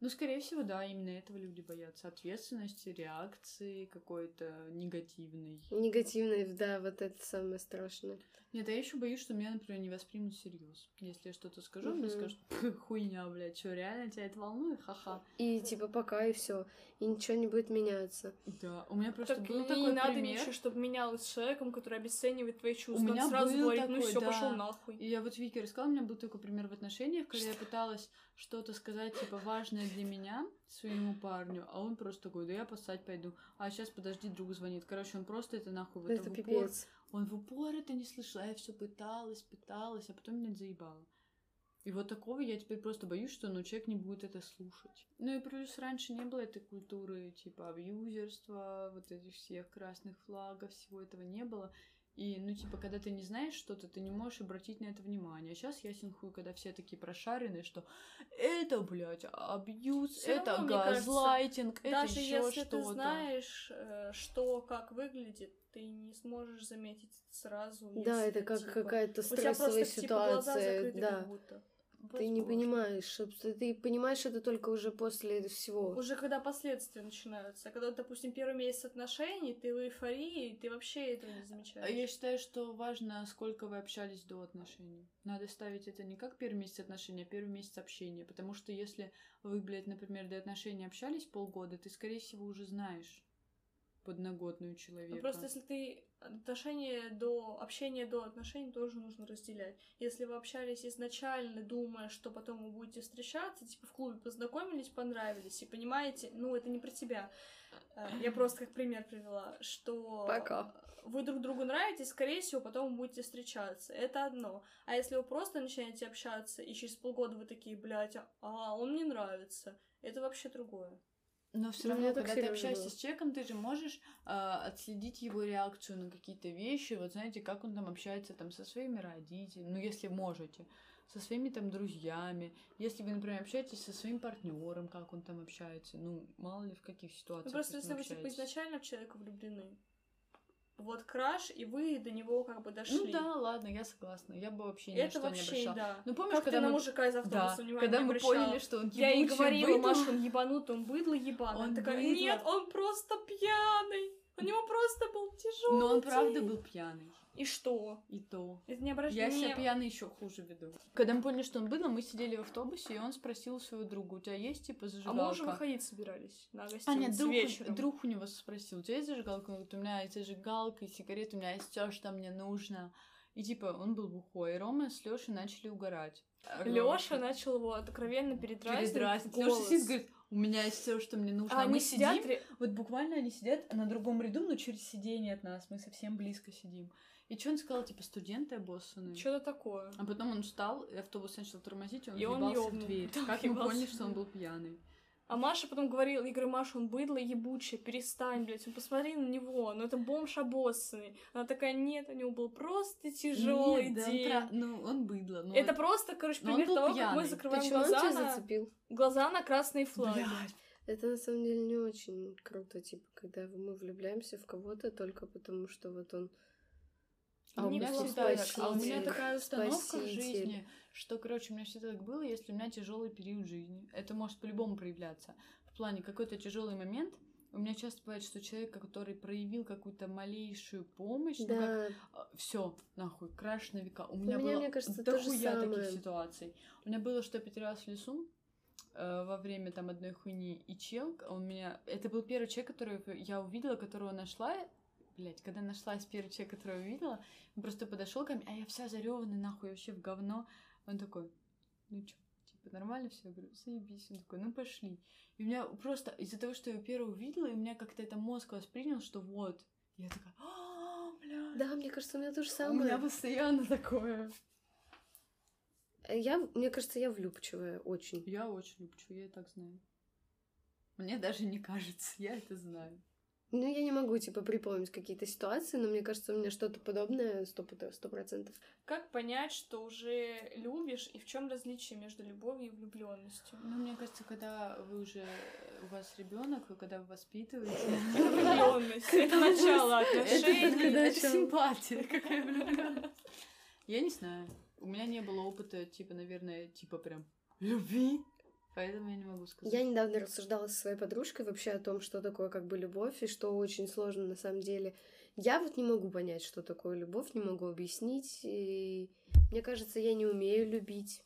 Ну, скорее всего, да, именно этого люди боятся. Ответственности, реакции какой-то негативной. Негативные, да, вот это самое страшное. Нет, а я еще боюсь, что меня, например, не воспримут всерьез. Если я что-то скажу, мне скажут, хуйня, блядь, что, реально тебя это волнует? Ха-ха. И типа пока и все, и ничего не будет меняться. Да, у меня просто Так был и такой не надо пример. ничего, чтобы менялось с человеком, который обесценивает твои чувства. меня Он сразу был говорит, ну все, да. пошел нахуй. И я вот Вике рассказала, у меня был такой пример в отношениях, когда я пыталась что-то сказать, типа, важное для меня своему парню, а он просто такой, да я поссать пойду. А сейчас, подожди, друг звонит. Короче, он просто это нахуй в это в упор. Он в упор это не слышал, а я все пыталась, пыталась, а потом меня заебало. И вот такого я теперь просто боюсь, что ну, человек не будет это слушать. Ну и плюс раньше не было этой культуры, типа, абьюзерства, вот этих всех красных флагов, всего этого не было. И, ну, типа, когда ты не знаешь что-то, ты не можешь обратить на это внимание. А сейчас ясен хуй, когда все такие прошаренные, что это, блядь, абьюз, Всё это равно, мне кажется, газлайтинг, это Даже еще если что-то. ты знаешь, э, что как выглядит, ты не сможешь заметить сразу. Да, если, это как типа, какая-то у тебя стрессовая просто, типа, глаза ситуация, закрыты да. как будто. Ты не понимаешь, что ты понимаешь это только уже после всего. Уже когда последствия начинаются. А когда, допустим, первый месяц отношений, ты в эйфории, ты вообще этого не замечаешь. А Я считаю, что важно, сколько вы общались до отношений. Надо ставить это не как первый месяц отношений, а первый месяц общения. Потому что если вы, блядь, например, до отношений общались полгода, ты, скорее всего, уже знаешь подноготную человека. Ну, просто если ты отношения до общения до отношений тоже нужно разделять. Если вы общались изначально, думая, что потом вы будете встречаться, типа в клубе познакомились, понравились, и понимаете, ну это не про тебя. Э, Я просто как пример привела, что Пока. вы друг другу нравитесь, скорее всего, потом вы будете встречаться. Это одно. А если вы просто начинаете общаться, и через полгода вы такие, блядь, а он мне нравится, это вообще другое. Но все Ну, равно, когда ты общаешься было. с человеком, ты же можешь а, отследить его реакцию на какие-то вещи. Вот знаете, как он там общается там со своими родителями, ну если можете, со своими там друзьями. Если вы, например, общаетесь со своим партнером, как он там общается, ну мало ли в каких Ну, ситуациях. просто вы с если вы, типа, изначально в человека влюблены, вот краш, и вы до него как бы дошли. Ну да, ладно, я согласна. Я бы вообще ни на Это что не вообще, обращала. да. Ну помнишь, как когда ты на мы... мужика из автобуса Да, внимания когда не мы обращала? поняли, что он Я ей ебучий говорила, быдло. Маша, он ебанут, он быдло ебаный. Он Она такая, быдло. нет, он просто пьяный. У него просто был тяжелый Но он правда день». был пьяный. И что? И то. Это не Я себя пьяный еще хуже веду. Когда мы поняли, что он быдло, мы сидели в автобусе, и он спросил своего друга, у тебя есть типа А зажигалка? мы уже выходить собирались на А, гостиницу нет, друг, вечером. друг у него спросил, у тебя есть зажигалка? Он говорит, у меня есть зажигалка и сигареты, у меня есть все, что мне нужно. И типа он был бухой, и Рома с Лешей начали угорать. Лёша начал его откровенно передразнить. в Лёша сидит, говорит, у меня есть все, что мне нужно. А А, мы сидят... сидим, ре- вот буквально они сидят на другом ряду, но через сиденье от нас, мы совсем близко сидим. И что он сказал, типа, студенты обоссанные? Что-то такое. А потом он встал, и автобус начал тормозить, и он И он въебался в ёбнул. дверь. [LAUGHS] Да, Как мы поняли, в что он был пьяный? А Маша потом говорила, я говорю, Маша, он быдло ебучее, перестань, блядь, ну посмотри на него, ну это бомж обоссанный. Она такая, нет, у него был просто тяжелый Нет, да он день. Ну, он быдло. ну, Это просто, короче, Но он пример того, как мы пьяный. закрываем Почему он глаза тебя на, зацепил? глаза на красные флаги. Блядь. Это на самом деле не очень круто, типа, когда мы влюбляемся в кого-то только потому, что вот он А у Не меня всегда так. А у меня такая установка в спаситель. жизни, что, короче, у меня всегда так было, если у меня тяжелый период жизни. Это может по-любому проявляться. В плане какой-то тяжелый момент, У меня часто бывает, что человек, который проявил какую-то малейшую помощь, Да. все, нахуй, краш на века. У У меня меня, было мне кажется, дохуя таких ситуаций. У меня было, что я потерялась в лесу э, во время там одной хуйни, и чел, он меня... Это был первый человек, который я увидела, которого нашла, Блять, когда нашлась первый человек, которого увидела, он просто подошел ко мне, а я вся зареванная, нахуй, вообще в говно. Он такой, ну чё, типа, нормально все? Я говорю, заебись. Он такой, ну пошли. И у меня просто из-за того, что я его первого увидела, и у меня как-то это мозг воспринял, что вот. Я такая, а, бля. Да, мне кажется, у меня то же У самое. меня постоянно такое. Я, мне кажется, я влюбчивая очень. Я очень люблю, я и так знаю. Мне даже не кажется, я это знаю. Ну, я не могу, типа, припомнить какие-то ситуации, но мне кажется, у меня что-то подобное сто процентов. Как понять, что уже любишь, и в чем различие между любовью и влюбленностью? Ну, мне кажется, когда вы уже у вас ребенок, вы когда вы воспитываете, [LAUGHS] Влюбленность. Это начало это, отношений. это симпатия, [LAUGHS] какая влюбленность. Я не знаю. У меня не было опыта, типа, наверное, типа прям любви. Поэтому я не могу сказать. Я недавно рассуждала со своей подружкой вообще о том, что такое как бы любовь, и что очень сложно на самом деле. Я вот не могу понять, что такое любовь, не могу объяснить. И мне кажется, я не умею любить.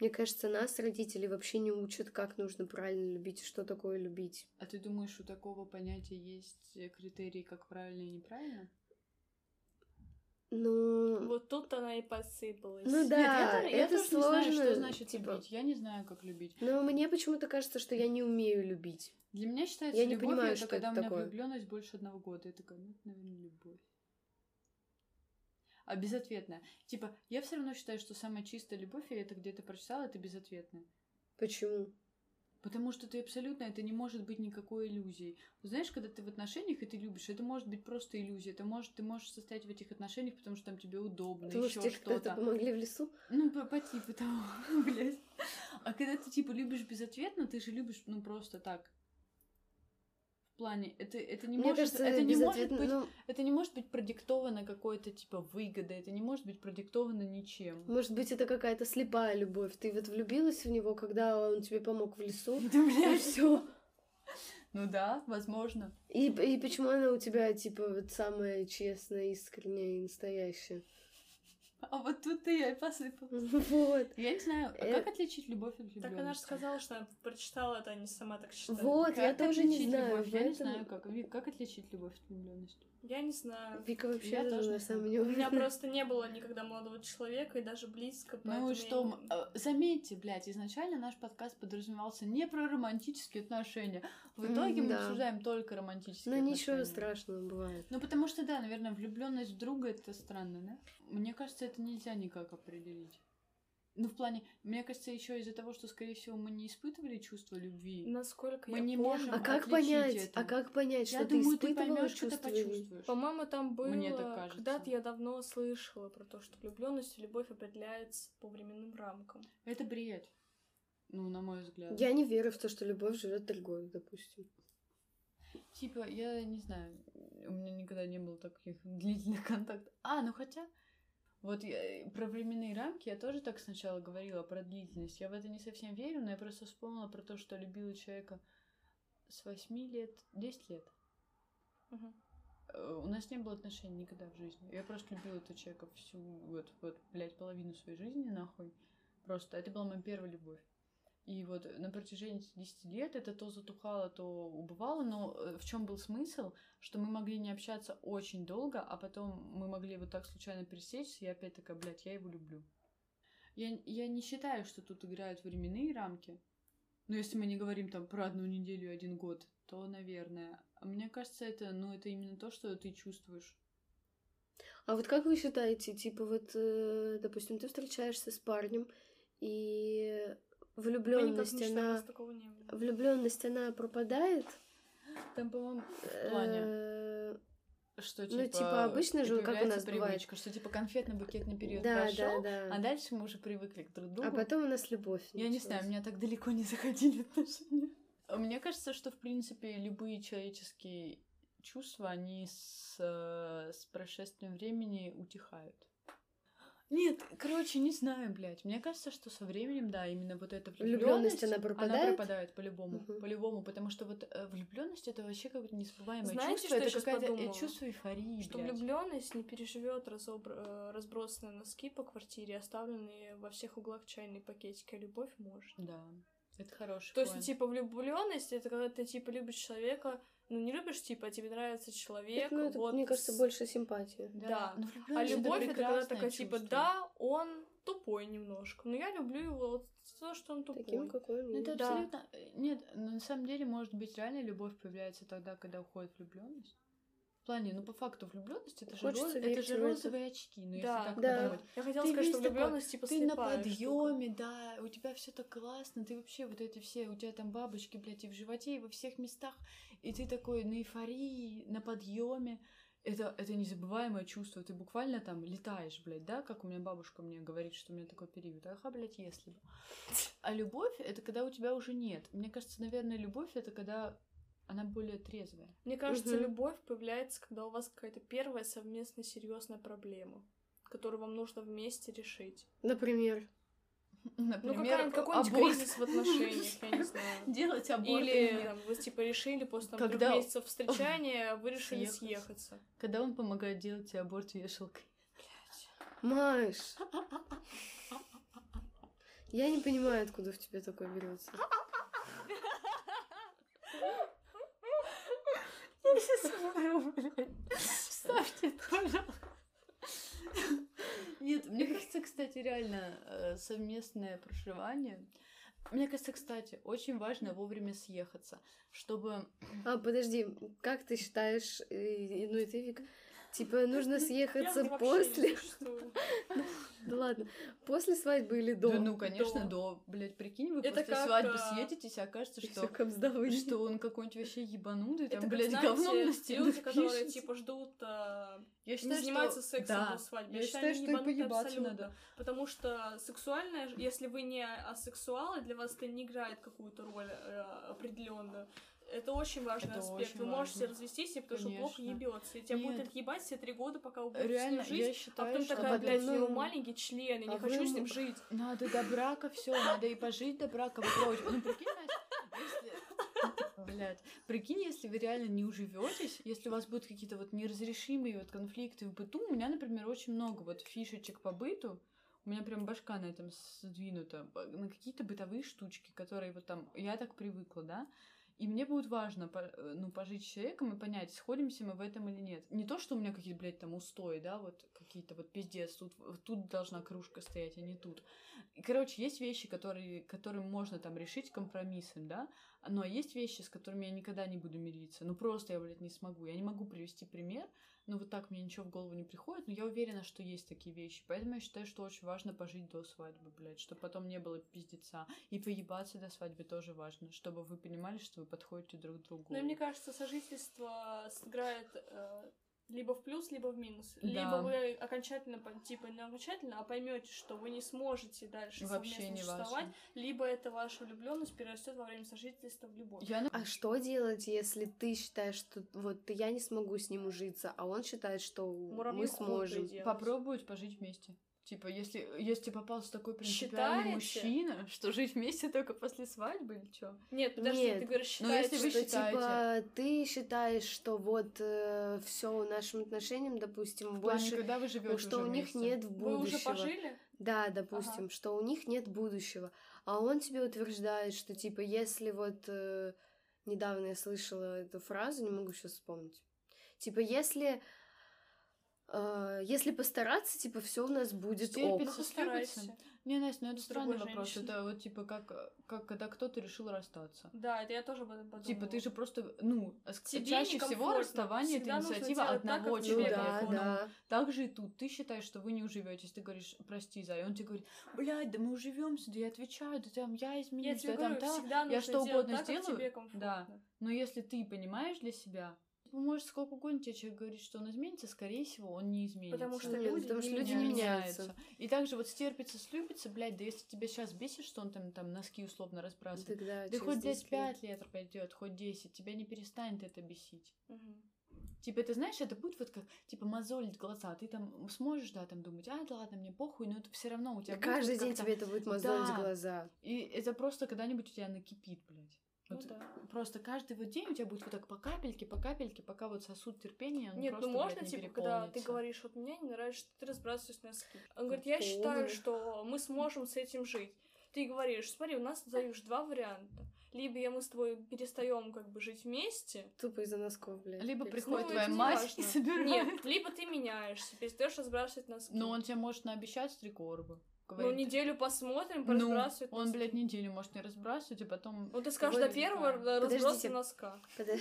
Мне кажется, нас, родители, вообще не учат, как нужно правильно любить, и что такое любить. А ты думаешь, у такого понятия есть критерии, как правильно и неправильно? Ну, Вот тут она и посыпалась. Ну да. Нет, я, это тоже не знаю, что сложно, значит типа. любить. Я не знаю, как любить. но мне почему-то кажется, что я не умею любить. Для меня считается Я не любовь понимаю, это что когда это у меня такое. влюбленность больше одного года. Я такая, ну, это, наверное, любовь. А безответная. Типа, я все равно считаю, что самая чистая любовь, я это где-то прочитала, это безответная. Почему? Потому что ты абсолютно, это не может быть никакой иллюзией. Знаешь, когда ты в отношениях и ты любишь, это может быть просто иллюзия. Это может, ты можешь состоять в этих отношениях, потому что там тебе удобно, Потому еще что-то. помогли в лесу? Ну, по, по типу того, [LAUGHS] блядь. А когда ты, типа, любишь безответно, ты же любишь, ну, просто так. Плане, это, это не Мне может, кажется, это не может быть, ну, это не может быть продиктовано какой-то, типа, выгодой, это не может быть продиктовано ничем. Может быть, это какая-то слепая любовь. Ты вот влюбилась в него, когда он тебе помог в лесу. Да, блядь. все. Ну да, возможно. И, и почему она у тебя, типа, вот самая честная, искренняя и настоящая? А вот тут и я и посыпал. Вот. Я не знаю, а Э, как отличить любовь от влюбленности? Так она же сказала, что она прочитала это, а не сама так считает. Вот, Как я тоже не отличить знаю. любовь? Я не знаю, как. Вик, как отличить любовь от влюбленности? Я не знаю. Вика вообще Я тоже на самом У меня просто не было никогда молодого человека, и даже близко. Ну и что, э, заметьте, блядь, изначально наш подкаст подразумевался не про романтические отношения. В итоге мы да. обсуждаем только романтические Ну отношения. ничего страшного бывает. Ну, потому что, да, наверное, влюбленность в друга это странно, да? Мне кажется, это нельзя никак определить. Ну, в плане, мне кажется, еще из-за того, что, скорее всего, мы не испытывали чувство любви. Насколько Мы я не помню, можем А как понять? это. А как понять, Я что думаю, ты ты испытывала поймешь, ты чувство любви? По-моему, там было, Мне так кажется. когда-то я давно слышала про то, что влюбленность и любовь определяется по временным рамкам. Это бред. Ну, на мой взгляд. Я не верю в то, что любовь живет три года, допустим. Типа, я не знаю, у меня никогда не было таких длительных контактов. А, ну хотя, вот я- про временные рамки я тоже так сначала говорила, про длительность. Я в это не совсем верю, но я просто вспомнила про то, что любила человека с 8 лет, 10 лет. Э, У нас не было отношений никогда в жизни. Я просто любила этого человека всю, вот, вот, блядь, половину своей жизни, нахуй. Просто это была моя первая любовь. И вот на протяжении этих 10 лет это то затухало, то убывало, но э, в чем был смысл, что мы могли не общаться очень долго, а потом мы могли вот так случайно пересечься, и я опять такая, блядь, я его люблю. Я, я не считаю, что тут играют временные рамки. Но если мы не говорим там про одну неделю один год, то, наверное. Мне кажется, это, ну, это именно то, что ты чувствуешь. А вот как вы считаете, типа вот, э, допустим, ты встречаешься с парнем, и влюбленность, она... Влюбленность, она пропадает. Там, по-моему, плане? что Ну, типа... типа, обычно же, как у нас бывает. привычка, что типа конфетно-букетный период Да, прошел, да, да. а дальше мы уже привыкли к друг другу. А потом у нас любовь. Я не знаю, меня так далеко не заходили отношения. Мне кажется, что, в принципе, любые человеческие чувства, они с, э, с прошествием времени утихают. Нет, короче, не знаю, блядь. Мне кажется, что со временем, да, именно вот эта Влюблённость, влюбленность, она пропадает? Она пропадает по-любому, Мгм. по-любому, потому что вот влюбленность это вообще какое-то незабываемое Знаете, чувство, что я это какая-то э, подумала? чувство эйфории, Что влюбленность не переживет разбросанные носки по квартире, оставленные во всех углах чайные пакетики, а любовь может. Да, это хороший То есть, типа, влюбленность это когда ты типа любишь человека, ну не любишь, типа, а тебе нравится человек. Ну, это, вот мне кажется, с- больше симпатия. да. но А влюблённость любовь это когда прекрасное такая, типа, чувство. да, он тупой немножко. Но я люблю его вот за то, что он тупой. Таким, какой он Ну, это. Да. абсолютно... э, Нет, но на самом деле, может быть, реально любовь появляется тогда, когда уходит влюбленность. В плане, ну, по факту, влюбленность это же, роз- это же это. розовые очки. Ну, если Да, так Да. подумать. Я хотела Ты сказать, что влюбленность типа Ты на штука. подъеме, да, у тебя все так классно, ты вообще вот эти все, у тебя там бабочки, блядь, и в животе, и во всех местах, и ты такой на эйфории, на подъеме. Это, это незабываемое чувство. Ты буквально там летаешь, блядь, да, как у меня бабушка мне говорит, что у меня такой период. Ага, блядь, если бы. А любовь это когда у тебя уже нет. Мне кажется, наверное, любовь это когда она более трезвая. Мне кажется, Мгм. любовь появляется, когда у вас какая-то первая совместная серьезная проблема, которую вам нужно вместе решить. Например. Ну, Например, какая-нибудь, какой-нибудь кризис в отношениях, я не [LAUGHS] знаю. Делать аборт Или там, вы типа решили после там, Когда- трех месяцев встречания, [LAUGHS] вы решили Съехаться. съехаться. Когда он помогает делать тебе аборт вешалкой. Маш, я не понимаю, откуда в тебе такое берется. Я умру, блядь. Вставьте это, пожалуйста. Нет, мне кажется, кстати, реально э, совместное проживание. Мне кажется, кстати, очень важно вовремя съехаться, чтобы... А, подожди, как ты считаешь, ну и ты, Вик, типа нужно съехаться не после... [LAUGHS] Да ладно, после свадьбы или до? Да, ну, конечно, До. Блядь, прикинь, вы после свадьбы а, съедетесь, и окажется, что... Что он какой-нибудь вообще ебанутый, там, блядь, говном на стену люди, которые типа ждут, а, Я не считаю, что- занимаются сексом да, до свадьбы. Я считаю, они что и ебанутые поебаться абсолютно. надо. Потому что сексуальное, если вы не асексуалы, для вас это не играет какую-то роль э, определенную. Это очень важный Это аспект. очень вы можете важно. развестись, потому что плохо Конечно. ебется. И тебя Нет. будет ебать все три года, пока вы будете Реально, с ним жить. я А считаю, потом что... такая, блядь, у него ну, маленький член, и не а хочу вы с ним жить. Надо до брака все, надо и пожить до брака. Попробовать. Ну, прикинь. Блядь, прикинь, если вы реально не уживетесь, если у вас будут какие-то вот неразрешимые вот конфликты в быту. У меня, например, очень много вот фишечек по быту. У меня прям башка на этом сдвинута. На какие-то бытовые штучки, которые вот там... Я так привыкла, да? И мне будет важно, э, ну, пожить с человеком и понять, сходимся мы в этом или нет. Не то, что у меня какие-то, блядь, там устои, да, вот какие-то вот пиздец, тут, тут должна кружка стоять, а не тут. И, короче, есть вещи, которые, которые можно там решить компромиссом, да, но есть вещи, с которыми я никогда не буду мириться. Ну, просто я, блядь, не смогу. Я не могу привести пример, ну, вот так мне ничего в голову не приходит, но я уверена, что есть такие вещи. Поэтому я считаю, что очень важно пожить до свадьбы, блядь, чтобы потом не было пиздеца. И поебаться до свадьбы тоже важно, чтобы вы понимали, что вы подходите друг к другу. Ну мне кажется, сожительство сыграет э, либо в плюс, либо в минус. Да. Либо вы окончательно, по- типа не окончательно, а поймете, что вы не сможете дальше Вообще совместно существовать, важно. либо эта ваша влюбленность перерастет во время сожительства в любовь. Я, А что делать, если ты считаешь, что вот я не смогу с ним ужиться, а он считает, что Муравьи мы сможем? попробовать пожить вместе. Типа, если, если попался такой принципиальный Считаете? мужчина, что жить вместе только после свадьбы или что? Нет, подожди, Нет. ты говоришь, Ну, считаете, если вы что считаете- типа ты считаешь, что вот все нашим отношениям, допустим, В плане, больше, когда вы живете ну, что у них нет в вы уже будущего. пожили? Да, допустим, что у них нет будущего. А он тебе утверждает, что типа если вот э, недавно я слышала эту фразу, не могу сейчас вспомнить. Типа если э, если постараться, типа все у нас будет ок. Стерпится, Постарайся. Не, Настя, ну это другой странный вопрос. женщиной. Это вот типа как, как когда кто-то решил расстаться. Да, это я тоже об этом подумала. Типа ты же просто, ну, Тебе чаще всего расставание это Всегда инициатива делать так, одного как Ну человека. да, да. Так же и тут. Ты считаешь, что вы не уживетесь. Ты говоришь, прости, за. И он тебе говорит, блядь, да мы уживемся, да я отвечаю, да там я Я изменюсь, тебе да там говорю, та. всегда я что угодно так, как сделаю. тебе комфортно. Да. Но если ты понимаешь для себя, ну, может, сколько угодно тебе человек говорит, что он изменится, скорее всего, он не изменится. Потому что люди потому что люди меняются. меняются. И также вот стерпится, слюбится, блядь, да если тебя сейчас бесит, что он там, там носки условно разбрасывает, Тогда да хоть, блядь, 10 лет. пять лет пройдет, хоть 10, тебя не перестанет это бесить. Мгм. Типа, ты знаешь, это будет вот как, типа, мозолить глаза. Ты там сможешь, да, там думать, а, да ладно, мне похуй, но это все равно у тебя будет Каждый вот день тебе это будет мозолить Да. глаза. И это просто когда-нибудь у тебя накипит, блядь. Ну Вот да. Просто каждый вот день у тебя будет вот так по капельке, по капельке, пока вот сосуд терпения, он Нет, просто, ну можно, блядь, не типа, когда ты говоришь, вот мне не нравится, что ты разбрасываешь носки. Он говорит, я считаю, что мы сможем с этим жить. Ты говоришь, смотри, у нас даешь два варианта. Либо я мы с тобой перестаем как бы жить вместе, Тупо из-за носков, блядь. Либо Перестань. приходит Ну, твоя мать важно. и собирает. Нет, либо ты меняешься, перестаешь разбрасывать носки. Но он тебе может наобещать три короба. Ну, Говорит, неделю посмотрим, ну, поразбрасывать он, носки. блядь, неделю может не разбрасывать, и потом... Ну, ты скажешь, Вот, до первого да. разброса носка. Подо-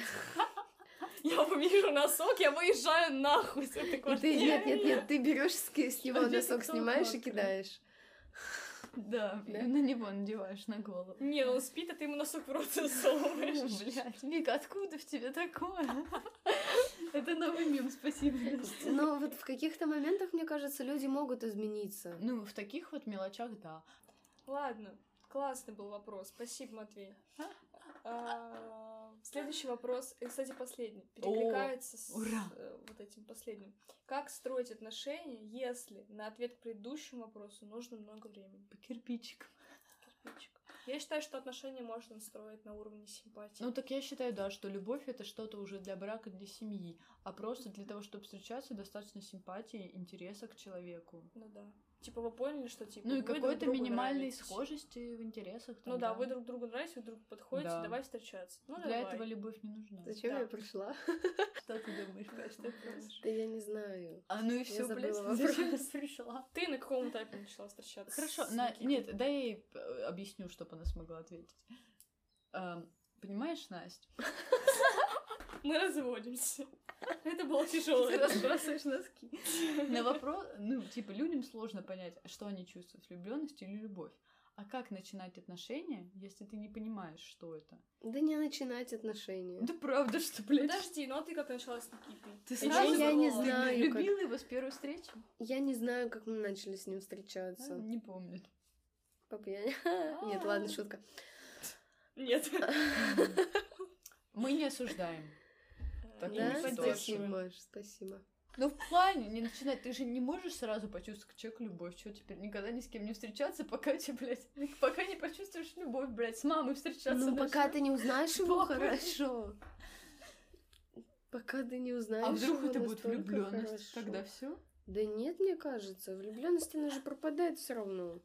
[LAUGHS] Я увижу носок, я выезжаю нахуй с этой ты, квартиры. нет, нет, нет, ты берешь с, с него носок, снимаешь и кидаешь. Да, [LAUGHS] Да? на него надеваешь на голову. Не, он спит, а ты ему носок в рот засовываешь. Блять, Вика, откуда в тебе такое? Это новый мем, спасибо. Но вот в каких-то моментах, мне кажется, люди могут измениться. Ну, в таких вот мелочах, да. Ладно, классный был вопрос. Спасибо, Матвей. А, Следующий вопрос, и, кстати, последний, перекликается с ура. э, вот этим последним. Как строить отношения, если на ответ к предыдущему вопросу нужно много времени? По кирпичикам. Кирпичик. Я считаю, что отношения можно строить на уровне симпатии. Ну, так я считаю, да, что любовь это что-то уже для брака, для семьи. А просто для того, чтобы встречаться, достаточно симпатии, интереса к человеку. Ну да. Типа вы поняли, что типа Ну и друг какой-то минимальной нравитесь. схожести в интересах. там, Ну да, вы друг другу нравитесь, вы друг подходите, Да. давай встречаться. Ну Для давай. этого любовь не нужна. Зачем Да. я пришла? [LAUGHS] Что ты думаешь, [LAUGHS] что? Да я не знаю. А ну и все, забыла блядь, [LAUGHS] вопрос. зачем ты пришла? Ты на каком этапе начала встречаться? Хорошо, нет, дай я ей э, объясню, чтобы она смогла ответить. Эм, понимаешь, Настя? Мы разводимся. Это было тяжело. Ты разбрасываешь носки. [LAUGHS] На вопрос, ну, типа, людям сложно понять, что они чувствуют, влюбленность или любовь. А как начинать отношения, если ты не понимаешь, что это? Да не начинать отношения. Да правда, что, блядь? Подожди, ну а ты как начала с Никитой? Ты Я сразу я не ты знаю, любила его с первой встречи? Я не знаю, как мы начали с ним А, встречаться. Не помню. Папа, я... [LAUGHS] Нет, ладно, шутка. Нет. [LAUGHS] Мы не осуждаем. Так, Да, не спасибо, спасибо. Ну, в плане не начинать. Ты же не можешь сразу почувствовать к человеку любовь. Что теперь? Никогда ни с кем не встречаться, пока тебе, блядь, [LAUGHS] пока не почувствуешь любовь, блядь, с мамой встречаться. Ну, пока ты не узнаешь [LAUGHS] его хорошо. Пока ты не узнаешь А вдруг это будет влюбленность? Тогда все? Да нет, мне кажется, влюбленность она же пропадает все равно.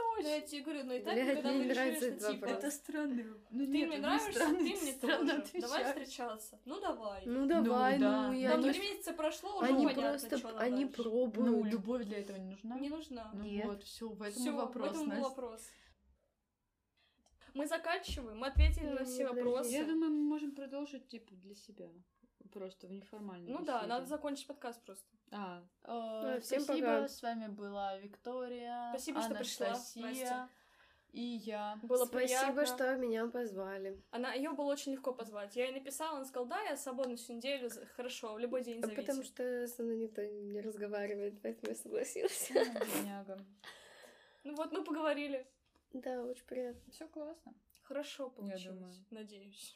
Ну, я тебе говорю, на этапе, Блядь, когда мне мы не решили, что типа... вопрос. Это странно. Ну, Ты нет, мне нравишься, странно, ты мне странно тоже. Давай отвечать. встречаться. Ну давай. Ну давай, да. ну, Ну, я Там три месяца прошло, уже Они понятно, просто, что они дальше. пробуют. Ну, любовь для этого не нужна. Не нужна. Ну Нет. вот, все, в этом Всё, и вопрос. в этом был Настя. вопрос. Мы заканчиваем, мы ответили Не, на все подожди. вопросы. Я думаю, мы можем продолжить, типа, для себя. Просто в неформальной Ну да, беседе. надо закончить подкаст просто. А, Да, э, всем спасибо, пока. с вами была Виктория, Спасибо, что пришла, Анастасия Настя. и я. Было Спасибо, приятно. что меня позвали. Она, ее было очень легко позвать. Я ей написала, она сказала, да, я свободна всю неделю, хорошо, в любой день А зовите. потому что со мной никто не разговаривает, поэтому я согласилась. А, бедняга. [LAUGHS] Ну вот, мы поговорили. Да, очень приятно. Все классно. Хорошо получилось, думаю. надеюсь.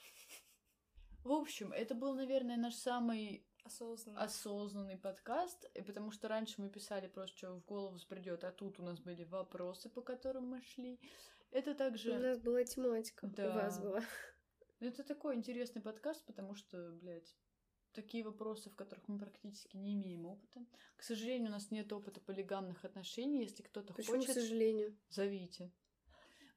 В общем, это был, наверное, наш самый Осознанно. осознанный подкаст, и потому что раньше мы писали просто, что в голову взбредет, а тут у нас были вопросы, по которым мы шли. Это У также... нас была тематика, Да. у вас была. Это такой интересный подкаст, потому что, блядь, такие вопросы, в которых мы практически не имеем опыта. К сожалению, у нас нет опыта полигамных отношений. Если кто-то Почему, к хочет, сожалению? зовите.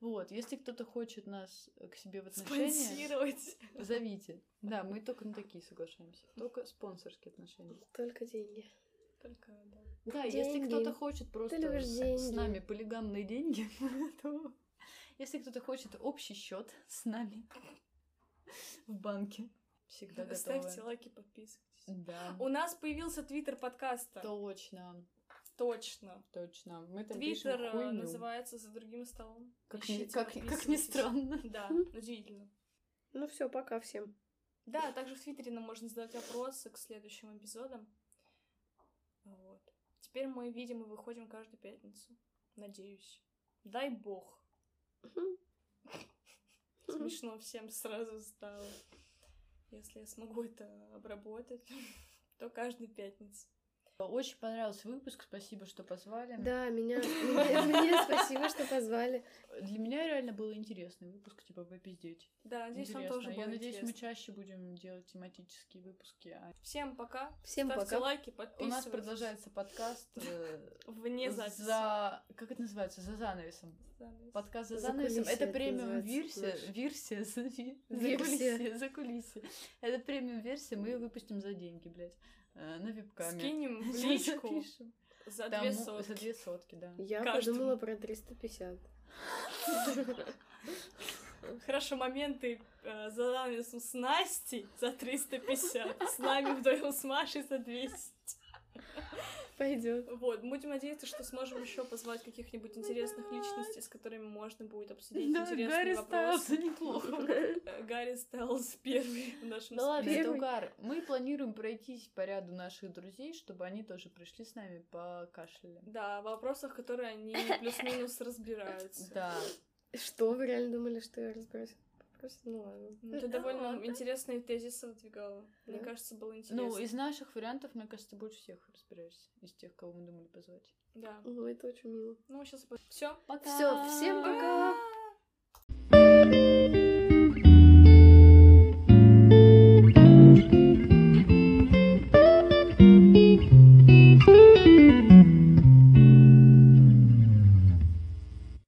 Вот, если кто-то хочет нас э, к себе в отношения, Спонсировать. [LAUGHS] зовите. Да, мы только на такие соглашаемся. Только спонсорские отношения. Только деньги. Только, да. Да, если Деньги. кто-то хочет просто с, нами полигамные деньги, [LAUGHS] то если кто-то хочет общий счет с нами [LAUGHS] в банке, всегда Ставьте готовы. лайки, подписывайтесь. Да. У нас появился твиттер подкаста. Точно, Точно. точно. Мы там Твиттер э, называется «За другим столом». Как, ни, Ищите, как, как ни странно. Да, удивительно. Ну все, пока всем. Да, также в Твиттере нам можно задать вопросы к следующим эпизодам. Вот. Теперь мы видим и выходим каждую пятницу. Надеюсь. Дай бог. Смешно всем сразу стало. если я смогу это обработать, [LAUGHS] то каждую пятницу. Очень понравился выпуск, спасибо, что позвали. Да, меня, мне, мне спасибо, что позвали. Для меня реально был интересный выпуск, типа попиздеть. Да, надеюсь, вам Интересно. тоже Я надеюсь, мы чаще будем делать тематические выпуски. а Всем пока. Всем Ставьте пока. лайки, У подписывайтесь. нас продолжается подкаст э, [LAUGHS] Вне записи. за... Как это называется? За занавесом. Занавес. Подкаст за За занавесом. Это премиум версия. Версия [LAUGHS] за, кулисье. За кулисье. Это премиум версия, мы ее выпустим за деньги, блядь. Э, На вебкаме. Скинем в [LAUGHS] личку запишем. за две сотки. За две сотки, да. Я Каждому. подумала про 350. Хорошо, моменты э, за занавесом с Настей за 350, с нами вдвоем с Машей за 200. Пойдет. Вот, будем надеяться, что сможем еще позвать каких-нибудь интересных личностей, с которыми можно будет обсудить Да, интересные Гарри вопросы. Стайлз неплохо. [LAUGHS] Гарри Стайлз первый в нашем Да ладно, это угар. Мы планируем пройтись по ряду наших друзей, чтобы они тоже пришли с нами покашляли. Да, в вопросах, которые они [LAUGHS] плюс-минус разбираются. Да. Что, вы реально думали, что я разберусь? Кажется, ну ладно. Ну, ты ну, довольно интересные тезисы выдвигала. Мне кажется, было ну, интересно. Ну, из наших вариантов, мне кажется, ты больше всех разбираешься. Из тех, кого мы думали позвать. Да. Ну, это очень мило. Ну, сейчас... Все, пока! Все, всем пока! пока!